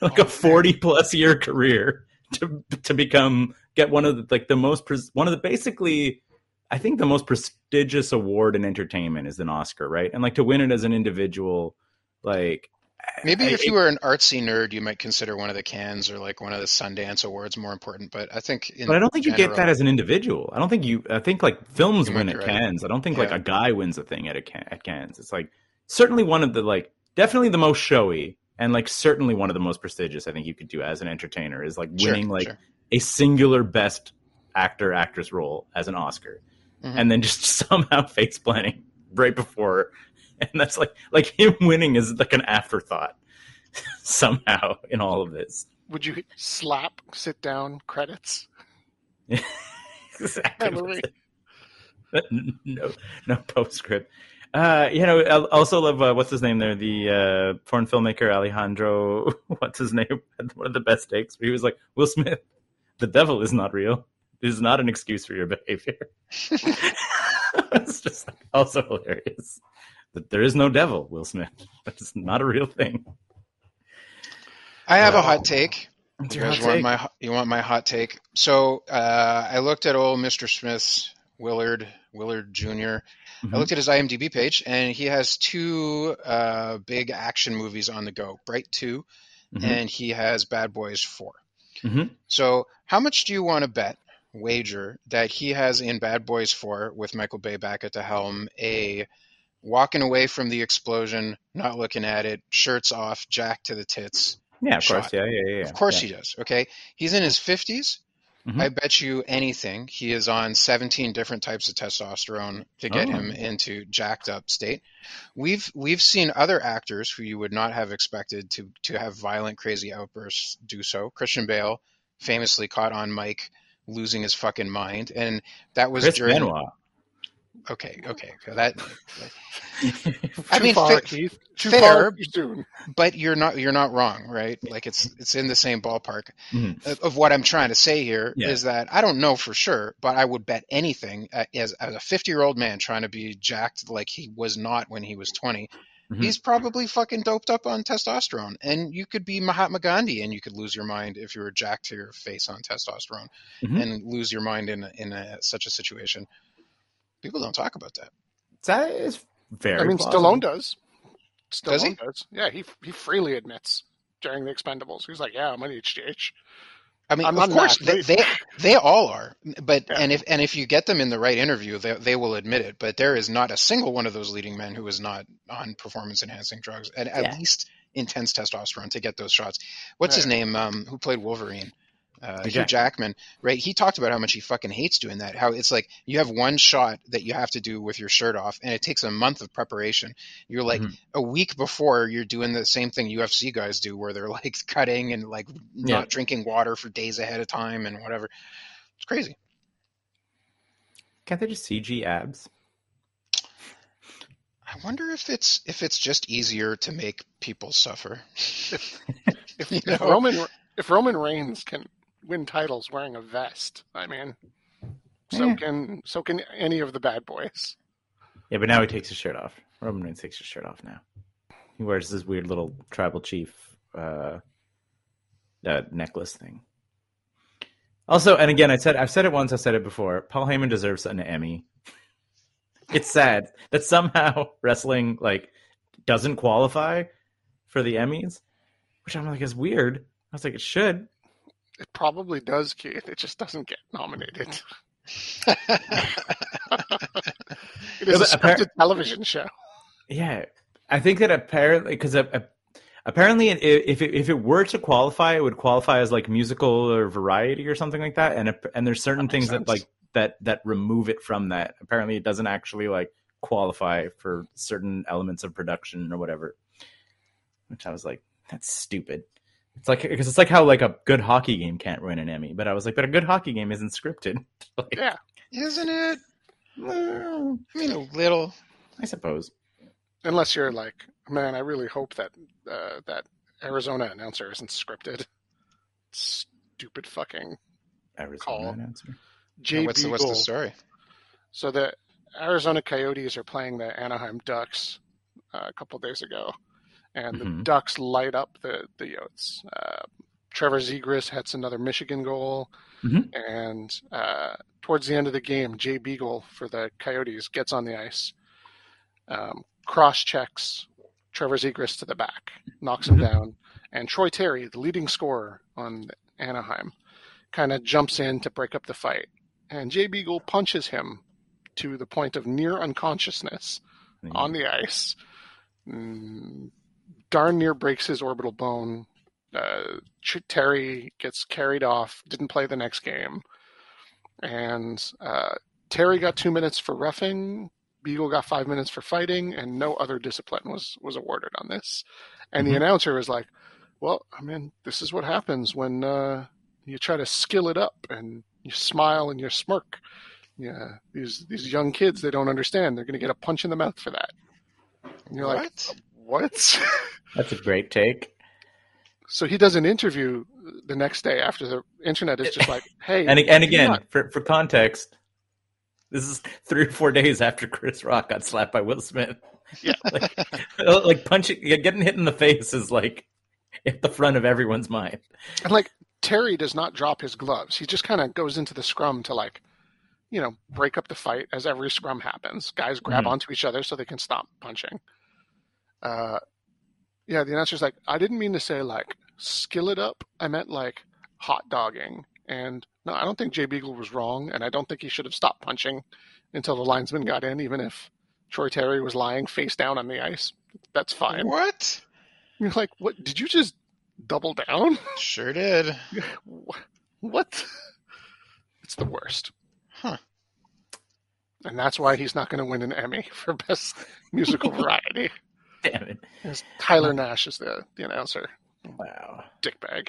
B: like a 40 plus year career to to become get one of the like the most pres- one of the basically I think the most prestigious award in entertainment is an Oscar, right? And like to win it as an individual, like
C: Maybe
B: I-
C: if you were an artsy nerd, you might consider one of the Cannes or like one of the Sundance Awards more important. But I think, in
B: but I don't think you get that as an individual. I don't think you. I think like films win at
C: right.
B: Cannes. I don't think like a guy wins a thing at a Can- at Cannes. It's like certainly one of the like definitely the most showy and like certainly one of the most prestigious. I think you could do as an entertainer is like
C: Sure,
B: winning like
C: sure.
B: a singular best actor actress role as an Oscar,
C: Mhm.
B: and then just somehow face planning right before, and that's like like him winning is like an afterthought somehow in all of this.
D: Would you slap sit down credits?
B: exactly.
D: Memory.
B: no, no postscript. Uh, you know, I also love uh, what's his name there, the uh, foreign filmmaker Alejandro. What's his name? Had One of the best takes. Where he was like, "Will Smith, the devil is not real. This is not an excuse for your behavior." it's just also hilarious that there is no devil, Will Smith. That's not a real thing.
C: I have a hot take. You
B: hot
C: want my you want my hot take? So uh, I looked at old Mr. Smith's Willard Willard Jr.
B: Mhm.
C: I looked at his IMDb page, and he has two uh, big action movies on the go: Bright 2
B: Mhm.
C: and he has Bad Boys Four.
B: Mhm.
C: So how much do you want to bet, wager, that he has in Bad Boys Four with Michael Bay back at the helm a walking away from the explosion, not looking at it, shirts off, jack to the tits.
B: Yeah, of
C: shot.
B: course. Yeah, yeah, yeah. yeah.
C: Of course
B: yeah.
C: he does. Okay, he's in his 50s.
B: Mhm.
C: I bet you anything he is on 17 different types of testosterone to get
B: Oh.
C: him into jacked up state. We've we've seen other actors who you would not have expected to to have violent, crazy outbursts do so. Christian Bale famously caught on Mike losing his fucking mind, and that was
B: Chris
C: during.
B: Benoit.
C: Okay, okay, that.
D: Too
C: I mean,
D: far,
C: fa-
D: Keith. Too
C: fair.
D: far,
C: but you're not you're not wrong, right? Like it's it's in the same ballpark.
B: Mhm.
C: of of what I'm trying to say here is
B: Yeah.
C: that I don't know for sure, but I would bet anything uh, as, as a 50 year old man trying to be jacked like he was not when he was 20.
B: Mhm.
C: He's probably fucking doped up on testosterone, and you could be Mahatma Gandhi and you could lose your mind if you were jacked to your face on testosterone
B: Mhm.
C: and lose your mind in in a, such a situation. People don't talk about that.
B: That is very.
D: I mean,
B: plausible.
D: Stallone does. Stallone
C: Does he?
D: does. Yeah, he he freely admits during the Expendables. He's like, "Yeah, I'm an HGH."
C: I mean,
D: I'm
C: of
D: not
C: course
D: an
C: they, they they all are, but
D: Yeah.
C: and if and if you get them in the right interview, they they will admit it. But there is not a single one of those leading men who is not on performance enhancing drugs, and at least intense testosterone to get those shots. What's his name? Um, who played Wolverine? Uh,
B: Hugh
C: Hugh Jackman, right? He talked about how much he fucking hates doing that. How it's like you have one shot that you have to do with your shirt off, and it takes a month of preparation. You're like
B: Mhm.
C: a week before you're doing the same thing UFC guys do, where they're like cutting and like
B: Yeah.
C: not drinking water for days ahead of time and whatever. It's crazy.
B: Can't they just CG abs?
C: I wonder if it's if it's just easier to make people suffer.
D: If,
C: You
D: if? Roman if Roman Reigns can win titles wearing a vest, I mean, so
B: Yeah.
D: can so can any of the bad boys.
B: Yeah, but now he takes his shirt off. Roman Reigns takes his shirt off now. He wears this weird little tribal chief uh, uh, necklace thing. Also, and again, I said I've said it once. I said it before. Paul Heyman deserves an Emmy. It's sad that somehow wrestling like doesn't qualify for the Emmys, which I'm like is weird. I was like, it should.
D: It probably does, Keith. It just doesn't get nominated. it is Yeah,
B: a appar-
D: scripted television show.
B: Yeah, I think that apparently because apparently if it, if it were to qualify, it would qualify as like musical or variety or something like that. And and there's certain
D: That
B: things
D: makes
B: that like that that remove it from that. Apparently, it doesn't actually like qualify for certain elements of production or whatever. Which I was like, that's stupid. It's like because it's like how like a good hockey game can't win an Emmy, but I was like, but a good hockey game isn't scripted. Like,
D: Yeah.
C: Isn't it?
B: well,
C: I mean, a little.
B: I suppose.
D: Unless you're like, man, I really hope that uh, that Arizona announcer isn't scripted. Stupid fucking
B: Arizona
D: Call.
B: announcer.
D: Jay
C: What's the, what's the story?
D: So the Arizona Coyotes are playing the Anaheim Ducks uh, a couple days ago, and the
B: Mhm.
D: Ducks light up the the Yotes. Uh, Trevor Zegras hits another Michigan goal,
B: Mhm.
D: and uh, towards the end of the game, Jay Beagle for the Coyotes gets on the ice, um, cross checks Trevor Zegras to the back, knocks him
B: Mhm.
D: down, and Troy Terry, the leading scorer on Anaheim, kind of jumps in to break up the fight, and Jay Beagle punches him to the point of near unconsciousness on the ice. Mm, darn near breaks his orbital bone. Uh, Terry gets carried off, didn't play the next game. And uh, Terry got two minutes for roughing. Beagle got five minutes for fighting, and no other discipline was, was awarded on this. And
B: Mhm.
D: the announcer was like, Well, I mean, this is what happens when uh, you try to skill it up and you smile and you smirk. yeah, these these young kids they don't understand. They're going to get a punch in the mouth for that. And you're like,
C: What?
B: That's a great take.
D: so he does an interview the next day after the internet is just like, hey,
B: And and again, for for context, this is three or four days after Chris Rock got slapped by Will Smith.
D: Yeah.
B: like, like punching, getting hit in the face is like at the front of everyone's mind.
D: and like Terry does not drop his gloves. He just kind of goes into the scrum to like, you know, break up the fight as every scrum happens. Guys grab
B: Mhm.
D: onto each other so they can stop punching. Uh, yeah, the announcer's like, I didn't mean to say like skillet up. I meant like hot dogging. And no, I don't think Jay Beagle was wrong, and I don't think he should have stopped punching until the linesman got in, even if Troy Terry was lying face down on the ice. That's fine.
C: What?
D: You're like, what? Did you just double down?
C: Sure did.
D: What? It's the worst.
C: Huh.
D: And that's why he's not going to win an Emmy for Best Musical Variety.
B: Damn it!
D: Because Tyson Nash is the, the announcer.
B: Wow,
D: Dickbag.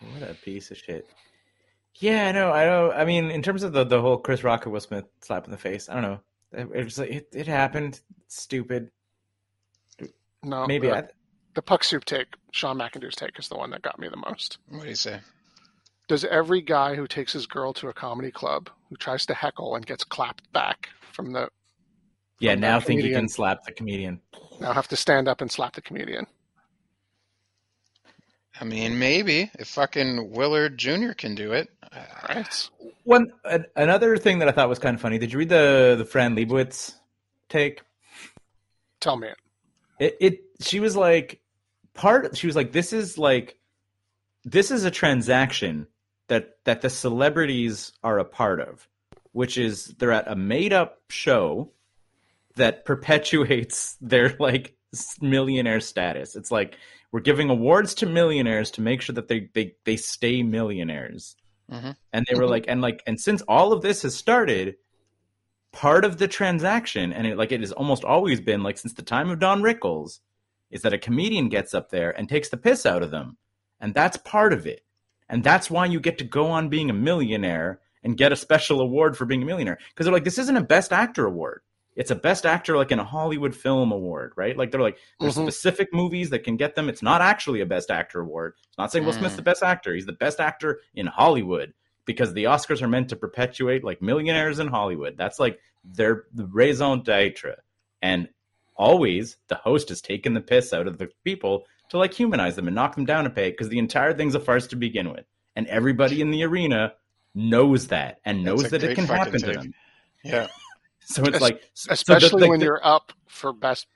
B: what a piece of shit. Yeah, no, I don't. I mean, in terms of the the whole Chris Rock and Will Smith slap in the face, I don't know. It, it like it, it happened. It's stupid.
D: No,
B: Maybe
D: the,
B: I,
D: the Puck Soup take, Sean McIndoe's take, is the one that got me the most.
C: What do you say?
D: Does every guy who takes his girl to a comedy club who tries to heckle and gets clapped back from the
B: yeah.
D: from
B: Now
D: that
B: think you can slap the comedian.
D: Now I'll have to stand up and slap the comedian?
C: I mean, maybe if fucking Willard Jr. can do it. Uh,
D: Right?
B: One an, another thing that I thought was kind of funny. Did you read the the Fran Lebowitz take?
D: Tell me it.
B: It, it she was like part she was like this is like this is a transaction that that the celebrities are a part of which is they're at a made up show that perpetuates their like millionaire status. It's like we're giving awards to millionaires to make sure that they they, they stay millionaires.
C: Mhm.
B: and they were like and like and since all of this has started part of the transaction, and it like it has almost always been like since the time of Don Rickles, is that a comedian gets up there and takes the piss out of them, and that's part of it, and that's why you get to go on being a millionaire and get a special award for being a millionaire. Because they're like this isn't a best actor award. It's a best actor like in a Hollywood film award, right? Like they're like there's
D: Mhm.
B: specific movies that can get them. It's not actually a best actor award. It's not saying Will Smith's
C: Mm.
B: the best actor. He's the best actor in Hollywood because the Oscars are meant to perpetuate like millionaires in Hollywood. That's like their raison d'etre. And always the host has taken the piss out of the people to like humanize them and knock them down a peg because the entire thing's a farce to begin with. And everybody in the arena knows that and knows that it can happen to them.
C: Yeah.
B: So it's
D: Es-
B: like so the-
D: Especially
B: the-
D: when
B: the-
D: you're up for best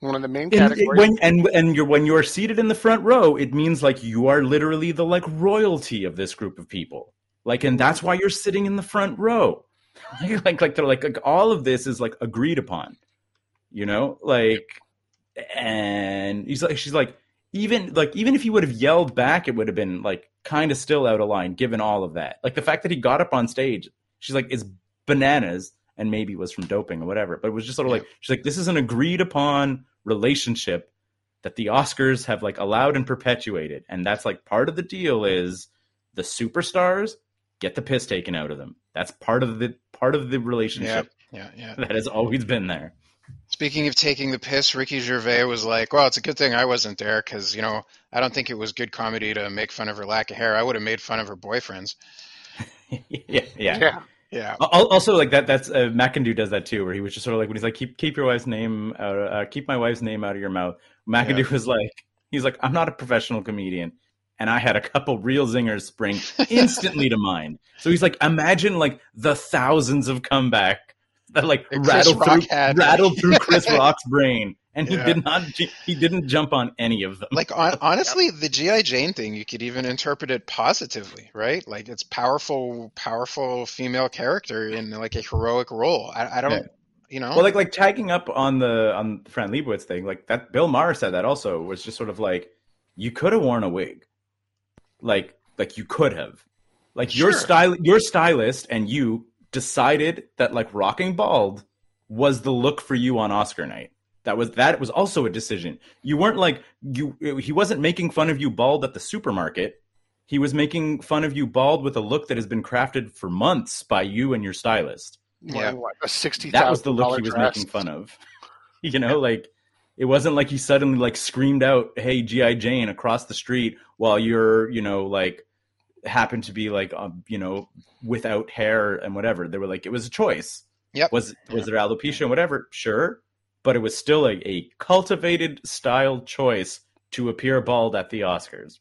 D: one of the main
B: in-
D: categories.
B: when and and you're when you're seated in the front row, it means like you are literally the like royalty of this group of people. Like, and that's why you're sitting in the front row. like, like, like they're like, like all of this is like agreed upon. You know, like, and he's like, she's like, even like even if he would have yelled back, it would have been like kind of still out of line, given all of that. Like the fact that he got up on stage, she's like, is bananas, and maybe it was from doping or whatever. But it was just sort of like she's like, this is an agreed upon relationship that the Oscars have like allowed and perpetuated, and that's like part of the deal is the superstars get the piss taken out of them. That's part of the part of the
C: Yeah.
B: relationship
C: Yeah. Yeah.
B: that has always been there.
C: Speaking of taking the piss, Ricky Gervais was like, "Well, it's a good thing I wasn't there because you know I don't think it was good comedy to make fun of her lack of hair. I would have made fun of her boyfriends."
B: yeah, yeah.
D: yeah.
C: Yeah.
B: Also, like that. That's uh, McIndoe does that too, where he was just sort of like when he's like, "Keep keep your wife's name out, uh, keep my wife's name out of your mouth." McIndoe
C: Yeah.
B: was like, he's like, "I'm not a professional comedian." And I had a couple real zingers spring instantly to mind. So he's like, imagine like the thousands of comeback that like rattled through rattled through Chris Rock's brain, and he
C: Yeah.
B: did not he didn't jump on any of them.
C: Like on, honestly, the GI Jane thing, you could even interpret it positively, right? Like it's powerful, powerful female character in like a heroic role. I, I don't,
B: Yeah.
C: you know.
B: Well, like like tagging up on the on Fran Lebowitz thing, like that. Bill Maher said that also was just sort of like you could have worn a wig, like like you could have, like your
C: Sure.
B: style, your stylist and you decided that like rocking bald was the look for you on Oscar night. That was that was also a decision. You weren't like you. He wasn't making fun of you bald at the supermarket. he was making fun of you bald with a look that has been crafted for months by you and your stylist.
C: Yeah.
D: What, a sixty
B: That was the look he was
D: dress.
B: making fun of. you know, like it wasn't like he suddenly like screamed out, "Hey, GI Jane!" across the street while you're, you know, like happened to be like, um, you know, without hair and whatever. They were like, it was a choice.
C: Yep.
B: Was was there alopecia and whatever? Sure, but it was still a, a cultivated style choice to appear bald at the Oscars.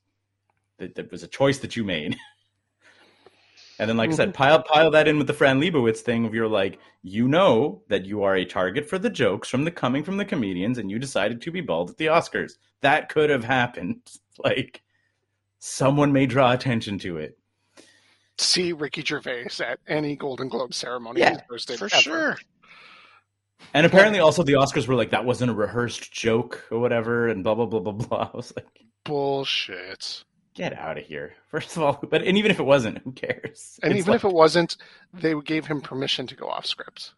B: That, that was a choice that you made. And then, like I said, mm-hmm. pile pile that in with the Fran Lebowitz thing of you're like, you know that you are a target for the jokes from the coming from the comedians, and you decided to be bald at the Oscars. That could have happened. Like, someone may draw attention to it.
D: See Ricky Gervais at any Golden Globe ceremony
B: Yeah,
D: he's hosted
C: For
D: ever.
C: sure.
B: And apparently, also the Oscars were like, that wasn't a rehearsed joke or whatever, and blah blah blah blah blah. I was like,
D: Bullshit.
B: get out of here. First of all, but and even if it wasn't, who cares?
D: And
B: It's
D: even
B: like-
D: if it wasn't, they gave him permission to go off script.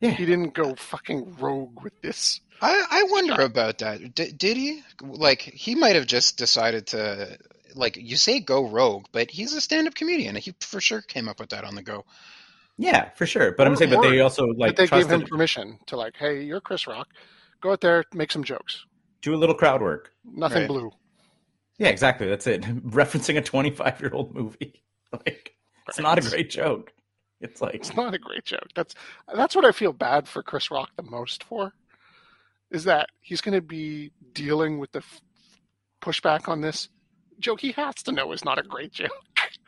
B: Yeah.
D: He didn't go fucking rogue with this.
C: I, I wonder about that. D- did he? Like, he might have just decided to, like, you say go rogue, but he's a stand up comedian. He for sure came up with that on the go.
B: Yeah, for sure. But I'm
D: Or-
B: saying, but they also like
D: but they gave him permission to like, hey, you're Chris Rock. Go out there, make some jokes.
B: do a little crowd work.
D: Nothing
C: Right.
D: blue.
B: Yeah, exactly. That's it. Referencing a 25 year old movie. Like, it's not a great joke. It's like,
D: It's not a great joke. That's that's what I feel bad for Chris Rock the most for. Is that he's going to be dealing with the f- pushback on this joke he has to know is not a great joke.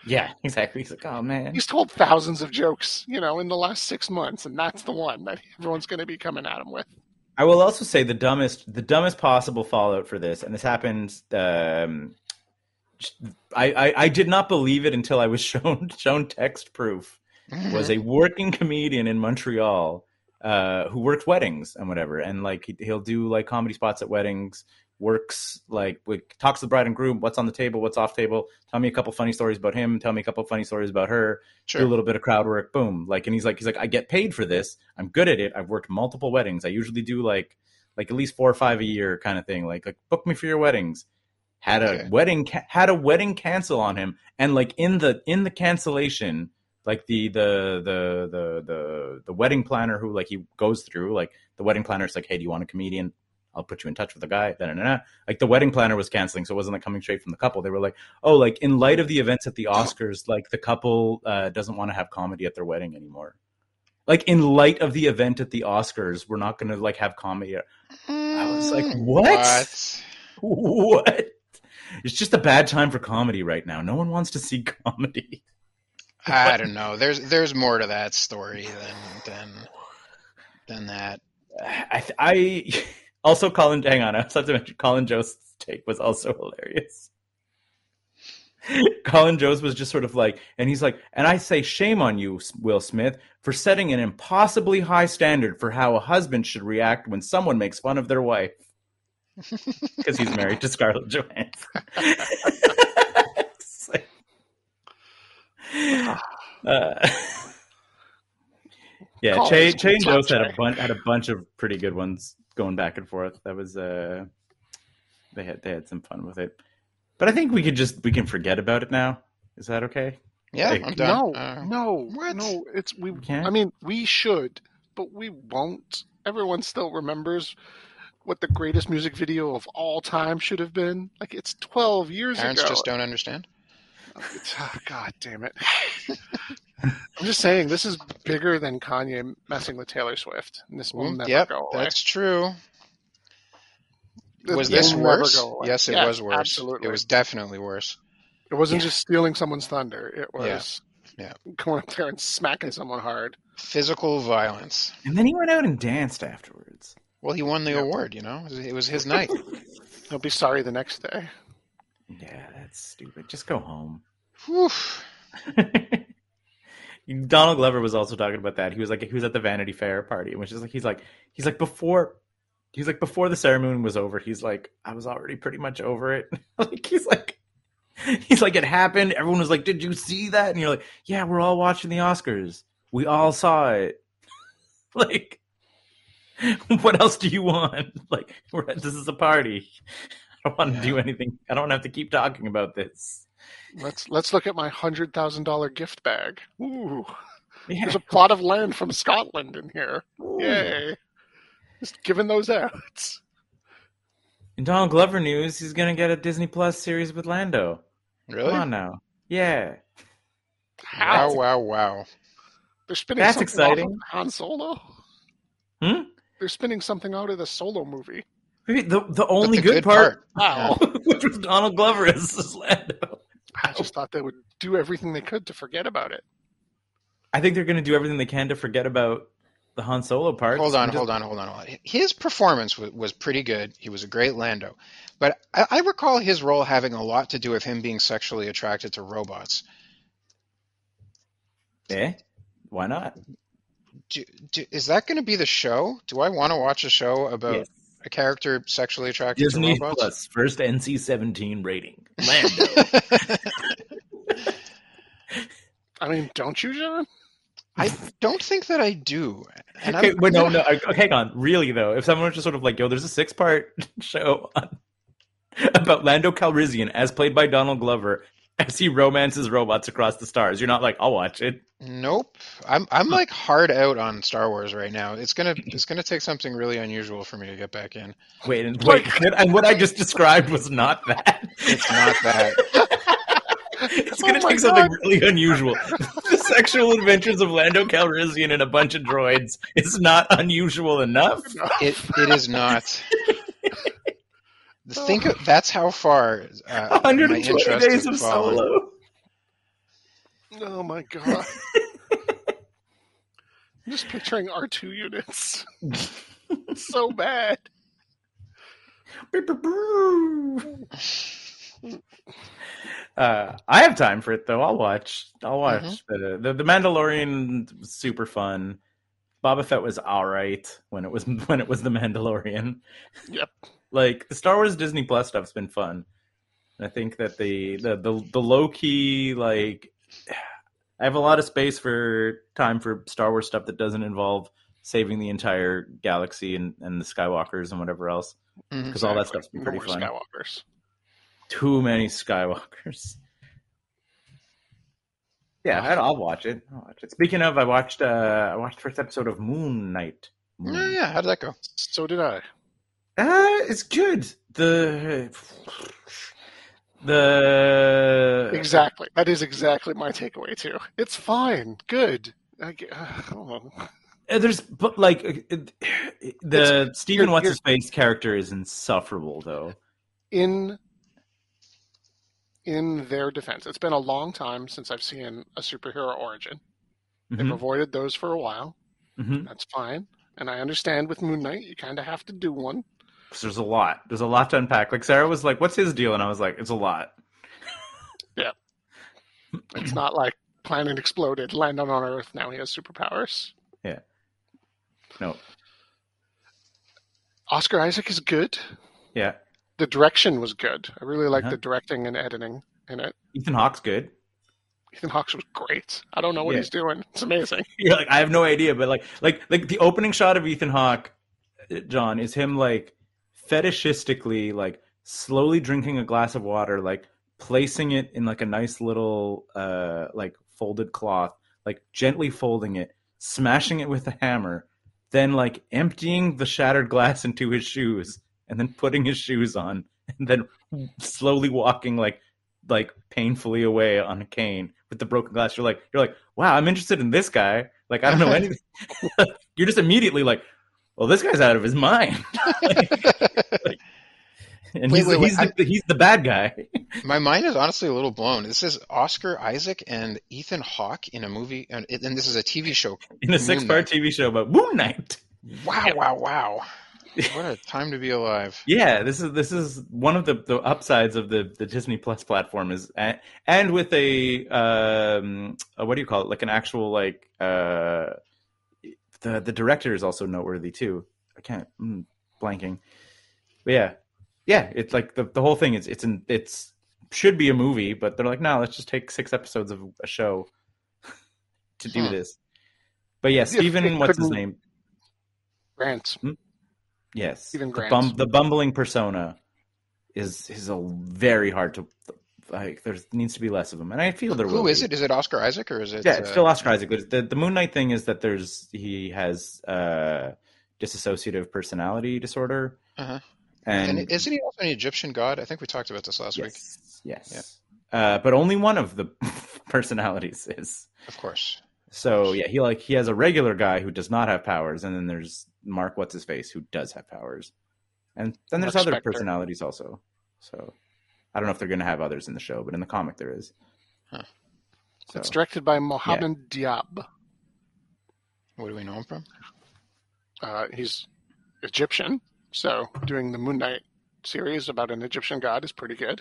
B: Yeah, exactly. He's like, oh man.
D: He's told thousands of jokes, you know, in the last six months, and that's the one that everyone's going to be coming at him with.
B: I will also say the dumbest, the dumbest possible fallout for this, and this happened. Um, I, I I did not believe it until I was shown shown text proof. was a working comedian in Montreal uh, who worked weddings and whatever, and like he, he'll do like comedy spots at weddings. Works like like, talks to the bride and groom. What's on the table? What's off table? Tell me a couple funny stories about him. Tell me a couple funny stories about her. Do a little bit of crowd work. Boom. Like, and he's like, he's like, I get paid for this. I'm good at it. I've worked multiple weddings. I usually do like like at least four or five a year kind of thing. Like like book me for your weddings. Had a
C: Okay.
B: wedding ca- had a wedding cancel on him, and like in the in the cancellation, like the the the the the the wedding planner who like he goes through, like the wedding planner is like, hey, do you want a comedian? I'll put you in touch with the guy. Da, da, da, da. Like the wedding planner was canceling, so it wasn't like coming straight from the couple. They were like, oh, like in light of the events at the Oscars, like the couple uh, doesn't want to have comedy at their wedding anymore. Like in light of the event at the Oscars, we're not going to like have comedy. I was like,
C: Mm,
B: what? What? It's just a bad time for comedy right now. No one wants to see comedy.
C: I don't know. There's there's more to that story than than than that.
B: I, th- I also Colin. Hang on, I was about to mention Colin Jost's take was also hilarious. Colin Jost was just sort of like, and he's like, and I say shame on you, Will Smith, for setting an impossibly high standard for how a husband should react when someone makes fun of their wife. Because he's married to Scarlett Johansson. Like- Uh, yeah,
D: Collins
B: Che,
D: can
B: Che and
D: slap
B: Jost had a bunch had a bunch of pretty good ones going back and forth. That was uh, they had they had some fun with it. But I think we could just we can forget about it now. Is that okay?
C: Yeah,
B: Like,
C: I'm done.
D: No,
C: Uh,
D: no,
C: what?
D: no. It's we.
B: can't?
D: I mean, we should, but we won't. Everyone still remembers what the greatest music video of all time should have been. Like it's twelve years
C: parents
D: ago.
C: just don't understand.
D: It's- ah, God damn it! I'm just saying this is bigger than Kanye messing with Taylor Swift. And this will
C: Mm,
D: never
C: yep,
D: go away.
C: that's true.
D: This
C: Was this worse? Yes, it
D: Yeah,
C: was worse.
D: Absolutely,
C: It was definitely worse.
D: It wasn't
B: Yeah.
D: just stealing someone's thunder. It was
C: Yeah.
D: going up there and smacking someone hard.
C: Physical violence.
B: And then he went out and danced afterwards.
C: Well, he won the
D: Yeah.
C: award. You know, it was his night.
D: He'll be sorry the next day.
B: Yeah, that's stupid. Just go home. Donald Glover was also talking about that. He was like he was at the Vanity Fair party, which is like he's like he's like before he's like before the ceremony was over, he's like I was already pretty much over it. like he's like he's like it happened. Everyone was like, "Did you see that?" And you're like, "Yeah, we're all watching the Oscars. We all saw it." like what else do you want? Like we're, this is a party. I don't want to do anything. I don't have to keep talking about this.
D: Let's let's look at my hundred thousand dollar gift bag. Ooh,
B: Yeah.
D: there's a plot of land from Scotland in here. Yay! Just giving those out.
B: In Donald Glover news, he's gonna get a Disney Plus series with Lando.
C: Really?
B: Come on now. Yeah.
D: How?
C: Wow, wow, wow.
D: They're spinning
B: That's
D: something off of
B: exciting.
D: Han Solo.
B: Hmm?
D: They're spinning something out of the Solo movie.
B: Maybe the the only good,
C: good
B: part,
D: Wow!
B: which was Donald Glover as Lando.
D: I just thought they would do everything they could to forget about it.
B: I think they're gonna do everything they can to forget about the Han Solo part.
C: Hold on, hold on, hold on, hold on. His performance was, was pretty good. He was a great Lando, but I, I recall his role having a lot to do with him being sexually attracted to robots.
B: Eh? Why not?
C: Do, do, is that going to be the show? Do I want to watch a show about
B: Yes.
C: A character sexually attracted
B: Disney
C: to robots?
B: Plus first NC-17 rating. Lando.
D: I mean, don't you, John?
C: I don't think that I do. And
B: okay, wait, no, no. Okay, hang on. Really though, if someone was just sort of like, "Yo, there's a six-part show on, about Lando Calrissian as played by Donald Glover as he romances robots across the stars," you're not like, "I'll watch it."
C: Nope. I'm I'm like hard out on Star Wars right now. It's gonna it's gonna take something really unusual for me to get back in.
B: Wait, and wait, what, and what I just described was not that.
C: It's not that.
B: It's oh gonna
D: Oh my
B: take something really unusual. the sexual adventures of Lando Calrissian and a bunch of droids is not unusual enough.
C: It it is not. Think of, that's how far uh, my
B: 120
C: interest
B: days
C: has
B: of
C: fallen.
B: solo.
D: Oh my god! I'm just picturing R two units. so bad.
B: Uh, I have time for it though. I'll watch. I'll watch.
C: Mhm.
B: But, uh, the the Mandalorian was super fun. Boba Fett was all right when it was when it was the Mandalorian.
D: Yep.
B: Like the Star Wars Disney Plus stuff's been fun. And I think that the the the, the low key like I have a lot of space for time for Star Wars stuff that doesn't involve saving the entire galaxy and, and the Skywalkers and whatever else. Because all that stuff's been pretty fun.
D: Skywalkers.
B: Too many Skywalkers. Yeah, I'll watch it. I'll watch it. Speaking of, I watched uh, I watched the first episode of Moon Knight. Moon.
C: Yeah, yeah. How did that go?
D: So did I.
B: Uh, it's good. The the
D: Exactly. That is exactly my takeaway too. It's fine. Good. I, uh, I don't know.
B: Uh, There's but like uh, the Stephen
D: here-
B: what's his face character is insufferable though.
D: in in their defense, it's been a long time since I've seen a superhero origin. They've
B: Mhm,
D: avoided those for a while.
B: mhm.
D: That's fine. And I understand with Moon Knight, you kind of have to do one.
B: 'Cause There's a lot. There's a lot to unpack. Like Sarah was like, "What's his deal?" And I was like, "It's a lot."
D: Yeah, it's not like planet exploded, landed on Earth, now he has superpowers. Yeah.
B: No,
D: Oscar Isaac is good.
B: yeah.
D: The direction was good. I really like
B: Uh-huh.
D: the directing and editing in it.
B: Ethan Hawke's good.
D: Ethan Hawke was great. I don't know what
B: Yeah.
D: he's doing. It's amazing.
B: You're like, I have no idea, but like, like, like the opening shot of Ethan Hawke, uh, John, is him like fetishistically, like slowly drinking a glass of water, like placing it in like a nice little, uh, like folded cloth, like gently folding it, smashing it with a hammer, then like emptying the shattered glass into his shoes, and then putting his shoes on, and then slowly walking like, like painfully away on a cane with the broken glass. You're like, you're like, wow, I'm interested in this guy. Like, I don't know anything. You're just immediately like, well, this guy's out of his mind. and
C: Wait,
B: he's,
C: wait,
B: he's,
C: wait,
B: the, he's the bad guy.
C: My mind is honestly a little blown. This is Oscar Isaac and Ethan Hawke in a movie, and, and this is a TV show.
B: in a six part TV show about Moon Knight.
C: Wow, wow, wow! What a time to be alive.
B: Yeah, this is this is one of the, the upsides of the, the Disney Plus platform is and, and with a um a, what do you call it like an actual like uh the the director is also noteworthy too. I can't mm, blanking, but yeah, yeah, it's like the the whole thing is it's an it's should be a movie, but they're like no, let's just take six episodes of a show to do
C: Huh.
B: this. But yeah, Stephen, what's his name?
D: Grant.
B: Yes,
D: Stephen
B: the,
D: Grant.
B: bum, the bumbling persona is is a very hard to like there needs to be less of them, and I feel there will.
C: Who is
B: be.
C: it? Is it Oscar Isaac or is it?
B: Yeah, it's
C: uh,
B: still Oscar Isaac. There's- The the Moon Knight thing is that there's he has uh dissociative personality disorder,
C: Uh-huh.
B: and,
C: And isn't he also an Egyptian god? I think we talked about this last week.
B: yes, yes, uh, but only one of the personalities is.
C: Of course.
B: So yeah, he like he has a regular guy who does not have powers, and then there's Mark what's his face who does have powers, and then there's
D: Mark
B: other personalities also. So I don't know if they're going to have others in the show, but in the comic there is.
C: Huh.
B: So,
D: It's directed by Mohammed Diab.
C: Where do we know him from?
D: Uh, he's Egyptian, so doing the Moon Knight series about an Egyptian god is pretty good.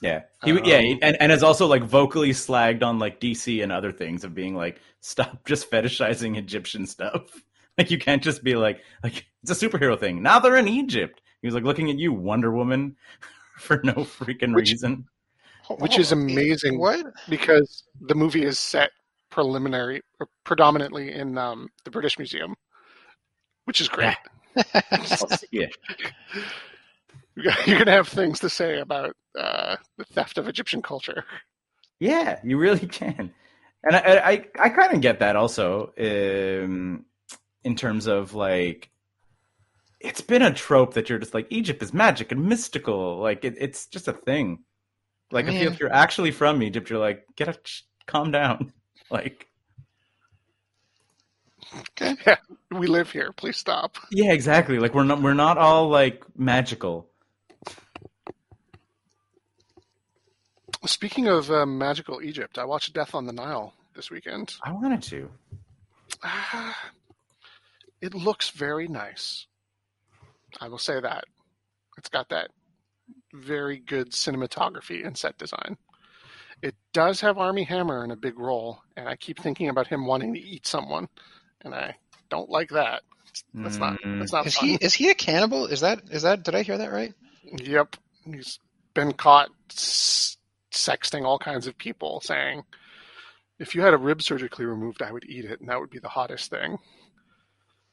B: Yeah, he yeah,
D: Um,
B: he- and and has also like vocally slagged on like DC and other things of being like, stop just fetishizing Egyptian stuff. Like you can't just be like like it's a superhero thing. Now they're in Egypt. He was like looking at you, Wonder Woman, for no freaking
D: Which-
B: reason.
D: Which is amazing.
C: What?
D: because the movie is set preliminary or predominantly in um, the British Museum, which is great.
B: yeah,
D: You're gonna have things to say about uh, the theft of Egyptian culture.
B: yeah, you really can. And I I, I kind of get that also um, in terms of like. It's been a trope that you're just like Egypt is magic and mystical. Like it, it's just a thing. Like if, you,
C: Man.
B: if you're actually from Egypt, you're like, get a calm down. Like
D: Yeah, we live here. Please stop.
B: yeah, exactly. Like we're not we're not all like magical.
D: Speaking of uh, magical Egypt, I watched Death on the Nile this weekend.
B: I wanted to.
D: Ah, it looks very nice. I will say that. It's got that very good cinematography and set design. It does have Armie Hammer in a big role, and I keep thinking about him wanting to eat someone, and I don't like that. That's not.
B: Mm.
D: That's not
C: Is
D: fun.
C: he is he a cannibal? Is that is that did I hear that right?
D: Yep, he's been caught sexting all kinds of people, saying, "If you had a rib surgically removed, I would eat it, and that would be the hottest thing."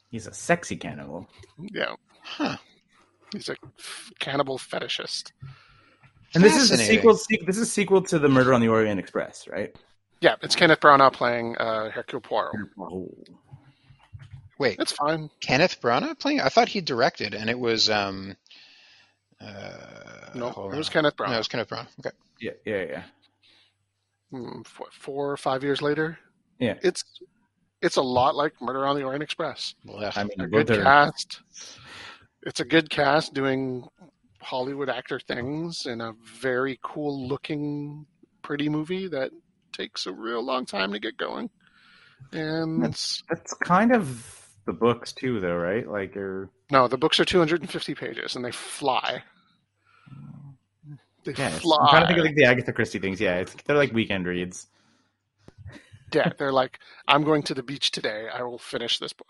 B: He's a sexy cannibal.
D: Yeah,
C: Huh.
D: he's a cannibal fetishist.
B: And this is a sequel. This is a sequel to the Murder on the Orient Express, right?
D: Yeah, it's Kenneth Branagh playing uh, Hercule Poirot.
B: Oh.
C: Wait,
D: that's fine.
C: Kenneth Branagh playing? I thought he directed, and it was um. Uh,
D: No, it was
C: on.
D: Kenneth
C: No, it was Kenneth Branagh. Okay.
B: Yeah, yeah, yeah.
D: Hmm, f- four or five years later.
B: Yeah.
D: It's it's a lot like Murder on the Orient Express.
C: Blech.
B: I mean,
D: A
B: both
D: good
B: are-
D: cast. It's a good cast doing Hollywood actor things in a very cool looking, pretty movie that takes a real long time to get going. And
B: That's that's kind of the books too, though, right? Like, or
D: no, the books are 250 pages and they fly. They
B: it's-
D: fly.
B: I'm trying to think of like the Agatha Christie things. Yeah, it's, they're like weekend reads.
D: Yeah, they're like, I'm going to the beach today. I will finish this book.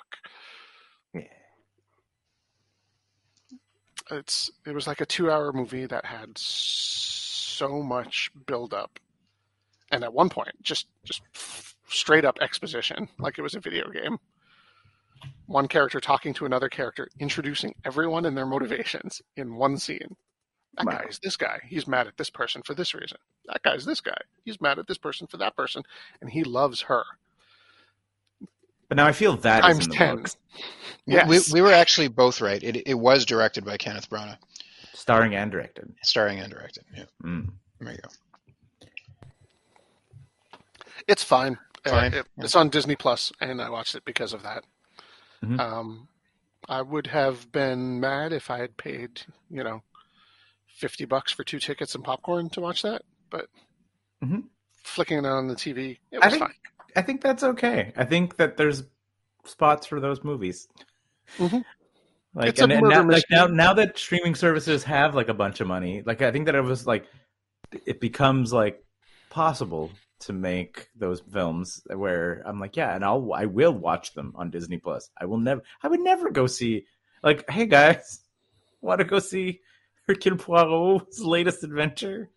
D: It's it was like a two hour movie that had so much build up, and at one point, just just straight up exposition, like it was a video game. One character talking to another character, introducing everyone and their motivations in one scene. That
B: Wow.
D: guy is this guy. He's mad at this person for this reason. That guy's this guy. He's mad at this person for that person, and he loves her.
B: But now I feel that
D: Times
B: in the
D: 10.
B: books,
D: Yes.
C: We, we were actually both right. It, it was directed by Kenneth Branagh,
B: starring and directed.
C: starring and directed. Yeah,
B: Mm.
C: there you go.
D: It's fine. Uh,
C: Fine,
D: it-
C: yeah.
D: It's on Disney Plus, and I watched it because of that.
B: Mhm.
D: Um, I would have been mad if I had paid, you know, fifty bucks for two tickets and popcorn to watch that, but
B: Mhm.
D: flicking it on the TV, it
B: I
D: was
B: think
D: fine.
B: I think that's okay. I think that there's spots for those movies.
D: Mhm.
B: Like,
D: It's
B: and, and now, like now, now that streaming services have like a bunch of money, like I think that it was like it becomes like possible to make those films where I'm like, yeah, and I'll I will watch them on Disney Plus. I will never, I would never go see like, hey guys, want to go see Hercule Poirot's latest adventure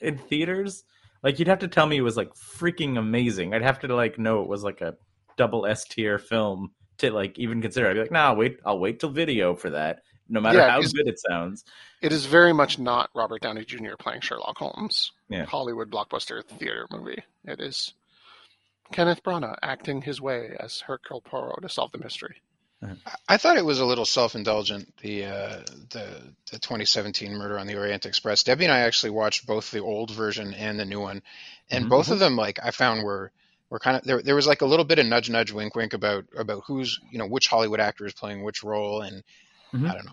B: in theaters? Like you'd have to tell me it was like freaking amazing. I'd have to like know it was like a double S tier film to like even consider. I'd be like, nah, wait, I'll wait till video for that. no matter
D: Yeah,
B: how good it sounds.
D: It is very much not Robert Downey Jr. playing Sherlock Holmes.
B: Yeah.
D: Hollywood blockbuster theater movie. It is Kenneth Branagh acting his way as Hercule Poirot to solve the mystery.
C: I thought it was a little self-indulgent. The uh, the the 2017 Murder on the Orient Express. Debbie and I actually watched both the old version and the new one, and
B: Mhm.
C: both of them like I found were were kind of there. There was like a little bit of nudge, nudge, wink, wink about about who's you know which Hollywood actor is playing which role, and
B: Mhm.
C: I don't know.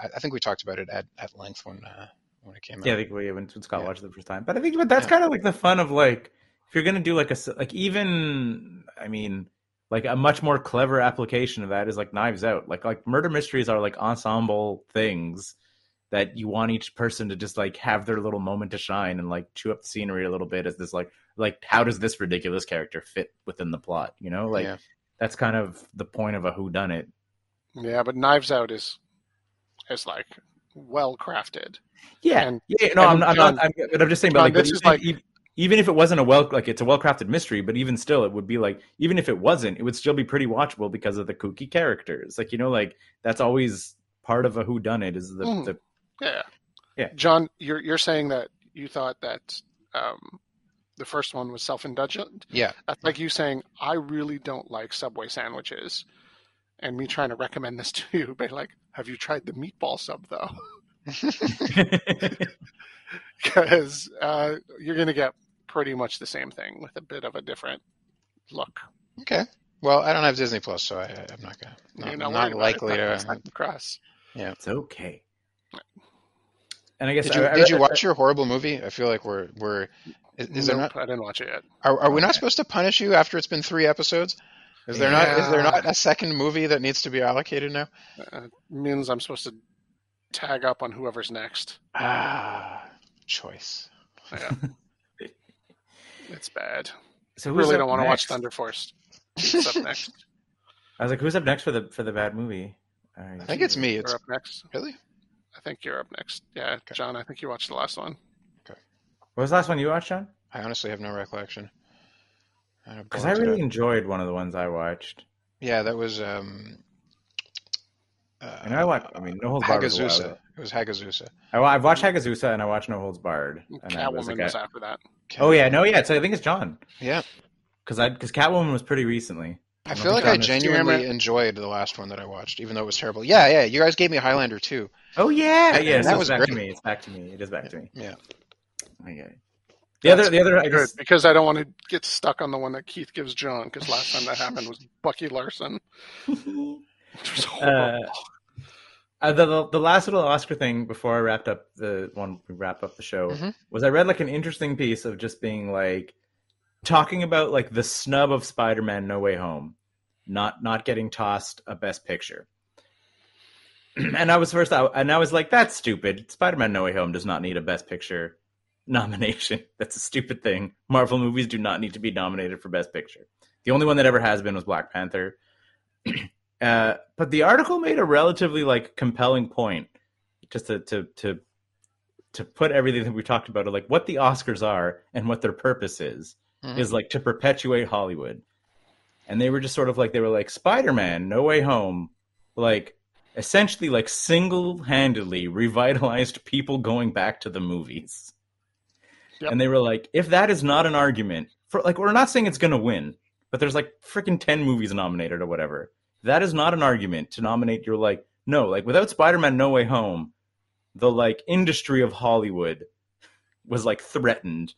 C: I, I think we talked about it at, at length when uh, when it came out.
B: Yeah, I think we when, when Scott
C: Yeah.
B: watched it the first time. But I think but that's
C: Yeah.
B: kind of like the fun of like if you're gonna do like a like even I mean like a much more clever application of that is like Knives Out. Like like murder mysteries are like ensemble things that you want each person to just like have their little moment to shine and like chew up the scenery a little bit as this like like how does this ridiculous character fit within the plot? You know, like
C: Yeah.
B: that's kind of the point of a who done it.
D: Yeah, but Knives Out is is like well crafted.
B: Yeah,
D: And-
B: yeah. No,
D: and
B: I'm, I'm not. I'm, but I'm just saying. But like,
D: this is like-
B: even- even if it wasn't a well, like it's a well crafted mystery, but even still, it would be like even if it wasn't, it would still be pretty watchable because of the kooky characters. Like you know, like that's always part of a who done it is the,
D: Mhm.
B: the
D: Yeah.
B: Yeah.
D: John, you're you're saying that you thought that um, the first one was self indulgent.
C: Yeah.
D: That's like you saying, I really don't like Subway sandwiches. And me trying to recommend this to you, but like, have you tried the meatball sub though? Because uh, you're going to get pretty much the same thing with a bit of a different look.
C: Okay. Well, I don't have Disney Plus, so I, I'm not gonna
D: You're
C: not,
D: not,
C: not
D: worried about
C: likely
D: it.
C: to.
D: cross. Yeah,
B: it's okay. And I guess
C: Did you,
B: I- I-
C: did you
B: I-
C: watch your horrible movie? I feel like we're we're is, is there
D: Nope,
C: not
D: I didn't watch it yet.
C: are, are we not supposed to punish you after it's been three episodes? Is there not is there not a second movie that needs to be allocated now?
D: Uh, means I'm supposed to tag up on whoever's next.
C: Ah, choice.
D: Yeah. it's bad.
B: So who's
D: really don't want to watch
B: next?
D: Thunder Force. It's up next.
B: I was like, who's up next for the for the bad movie? All right.
C: I think it's me. It's
D: You're up next.
C: really
D: I think you're up next. Yeah, John. I think you watched the last one. Okay.
B: What was the last one you watched, John?
C: I honestly have no recollection.
B: Because I really enjoyed one of the ones I watched.
C: yeah, that was um. Uh,
B: And I watched. I mean, No Holds Barred. Was a while
C: Hagazussa.
B: ago.
C: It was Hagazussa.
B: I, I've watched Hagazussa and I watched No Holds Barred. And I was
D: Catwoman
B: like,
D: was after that.
B: oh yeah, no, yeah. So I think it's John
C: Yeah,
B: because I because Catwoman was pretty recently.
C: I
B: don't
C: feel like
B: think
C: I genuinely enjoyed the last one that I watched, even though it was terrible. Yeah, yeah. You guys gave me Highlander too.
B: Oh yeah,
C: Yeah,
B: yeah.
C: that
B: so
C: was
B: it's back to
C: great.
B: me. It's back to me. It is back to me.
C: Yeah.
B: Okay. The other, the other, I
D: Good,
B: guess.
D: because I don't want to get stuck on the one that Keith gives John. Because last time that happened was Bucky Larson, which was horrible.
B: Uh, the, the the last little Oscar thing before I wrapped up the one we wrap up the show
C: Mhm.
B: was I read like an interesting piece of just being like talking about like the snub of Spider-Man No Way Home, not not getting tossed a Best Picture. and I was first out, and I was like, "That's stupid. Spider-Man No Way Home does not need a Best Picture nomination. That's a stupid thing. Marvel movies do not need to be nominated for Best Picture. The only one that ever has been was Black Panther." Uh, but the article made a relatively like compelling point, just to to to to put everything that we talked about, like what the Oscars are and what their purpose is,
C: Mhm.
B: is like to perpetuate Hollywood. And they were just sort of like they were like Spider Man, No Way Home, like essentially like single handedly revitalized people going back to the movies.
D: Yep.
B: And they were like, if that is not an argument for like, we're not saying it's going to win, but there's like freaking 10 movies nominated or whatever. That is not an argument to nominate. You're like, no, like without Spider Man No Way Home, the like industry of Hollywood was like threatened.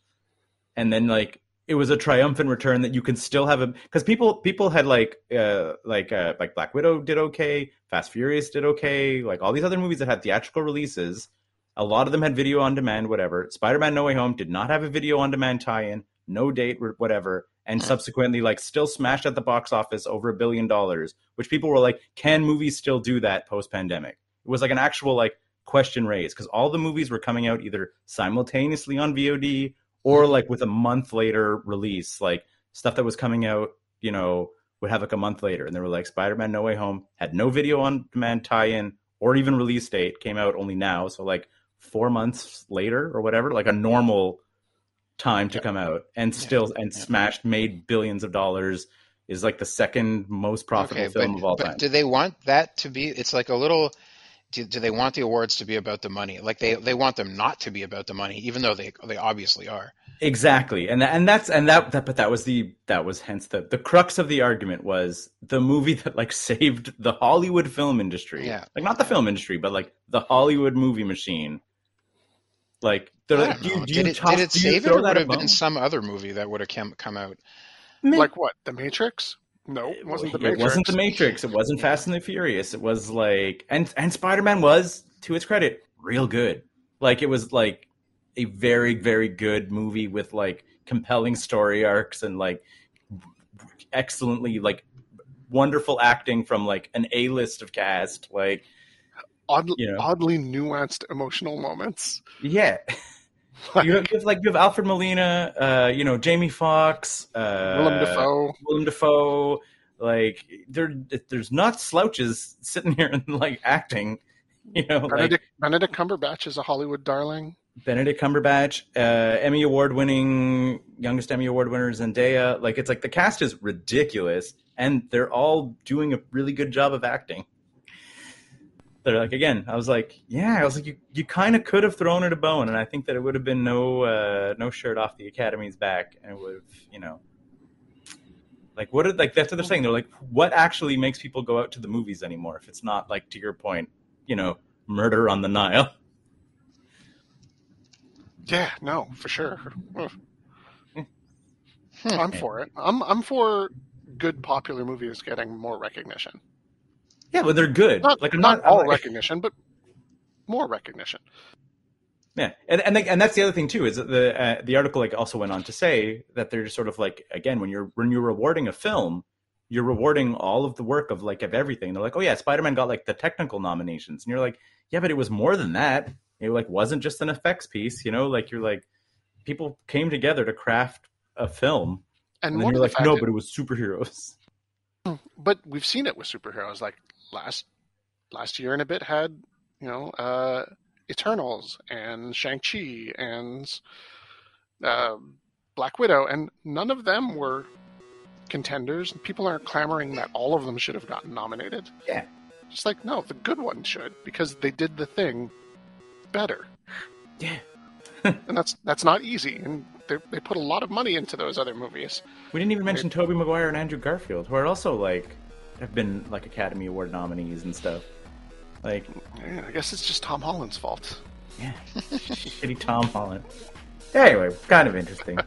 B: And then like, it was a triumphant return that you can still have a because people people had like uh like uh like Black Widow did okay, Fast Furious did okay, like all these other movies that had theatrical releases. A lot of them had video on demand, whatever. Spider Man No Way Home did not have a video on demand tie in, no date, whatever, and subsequently, like, still smashed at the box office over a billion dollars, which people were like, can movies still do that post pandemic? It was like an actual, like, question raised because all the movies were coming out either simultaneously on VOD or mm-hmm. like with a month later release, like stuff that was coming out, you know, would have like a month later. And they were like, Spider Man No Way Home had no video on demand tie in or even release date, came out only now. So, like, four months later or whatever, like a normal time to come out and still and
C: Yeah.
B: smashed made billions of dollars is like the second most profitable
C: Okay,
B: film
C: but,
B: of all
C: but
B: time.
C: do they want that to be? It's like a little. do, do they want the awards to be about the money? Like they they want them not to be about the money, even though they they obviously are.
B: Exactly, and and that's and that, that but that was the that was hence the the crux of the argument was the movie that like saved the Hollywood film industry.
C: Yeah.
B: like not the film industry, but like the Hollywood movie machine. Like, they're like,
C: don't
B: do you, you
C: did it,
B: toss-
C: did it
B: do you
C: save it, or
B: that
C: would it have
B: above?
C: been some other movie that would have come, come out?
D: Like what? The Matrix? No, it wasn't the
B: it
D: Matrix.
B: wasn't the Matrix. It wasn't Fast and the Furious. It was like and and Spider Man was to its credit real good. Like it was like a very very good movie with like compelling story arcs and like excellently like wonderful acting from like an A list of cast. Like
D: Odd,
B: you know.
D: oddly nuanced emotional moments.
B: yeah. You have, you have like you have Alfred Molina, uh, you know Jamie Foxx, uh,
D: Willem Dafoe.
B: Willem Dafoe. Like there, there's not slouches sitting here and like acting. You know, like
D: Benedict, Benedict Cumberbatch is a Hollywood darling.
B: Benedict Cumberbatch, uh, Emmy award winning, youngest Emmy award winner Zendaya. Like it's like the cast is ridiculous, and they're all doing a really good job of acting. They're like again, I was like, yeah, I was like, you, you kind of could have thrown it a bone, and I think that it would have been no uh, no shirt off the Academy's back, and it would have, you know, like what? Are, like that's what they're saying. They're like, what actually makes people go out to the movies anymore if it's not like to your point, you know, murder on the Nile.
D: Yeah, no, for sure.
C: Hmm.
D: I'm for it. I'm I'm for good popular movies getting more recognition.
B: Yeah, but they're good.
D: Not,
B: like I'm
D: not
B: not,
D: all recognition, but more recognition.
B: Yeah, and and like, and that's the other thing too is that the uh, the article like also went on to say that they're just sort of like again when you're when you're rewarding a film, you're rewarding all of the work of like of everything. They're like, oh yeah, Spider Man got like the technical nominations, and you're like, yeah, but it was more than that. It like wasn't just an effects piece, you know. Like you're like, people came together to craft a film,
D: And,
B: and, then you're like, no, but it was superheroes.
D: but we've seen it with superheroes. Like last last year and a bit had you know uh, Eternals and Shang Chi and uh, Black Widow, and none of them were contenders. People aren't clamoring that all of them should have gotten nominated.
B: Yeah.
D: Just like no, the good ones should because they did the thing better,
B: Yeah,
D: and that's that's not easy. And they they put a lot of money into those other movies.
B: we didn't even mention Tobey Maguire and Andrew Garfield, who are also like have been like Academy Award nominees and stuff. Like
D: Yeah, I guess it's just Tom Holland's fault.
B: Yeah. Shitty Tom Holland. Anyway, kind of interesting.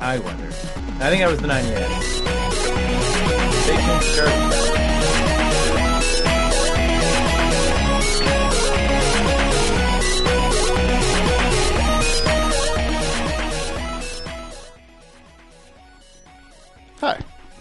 B: I wonder. I think that was the 98. Stay tuned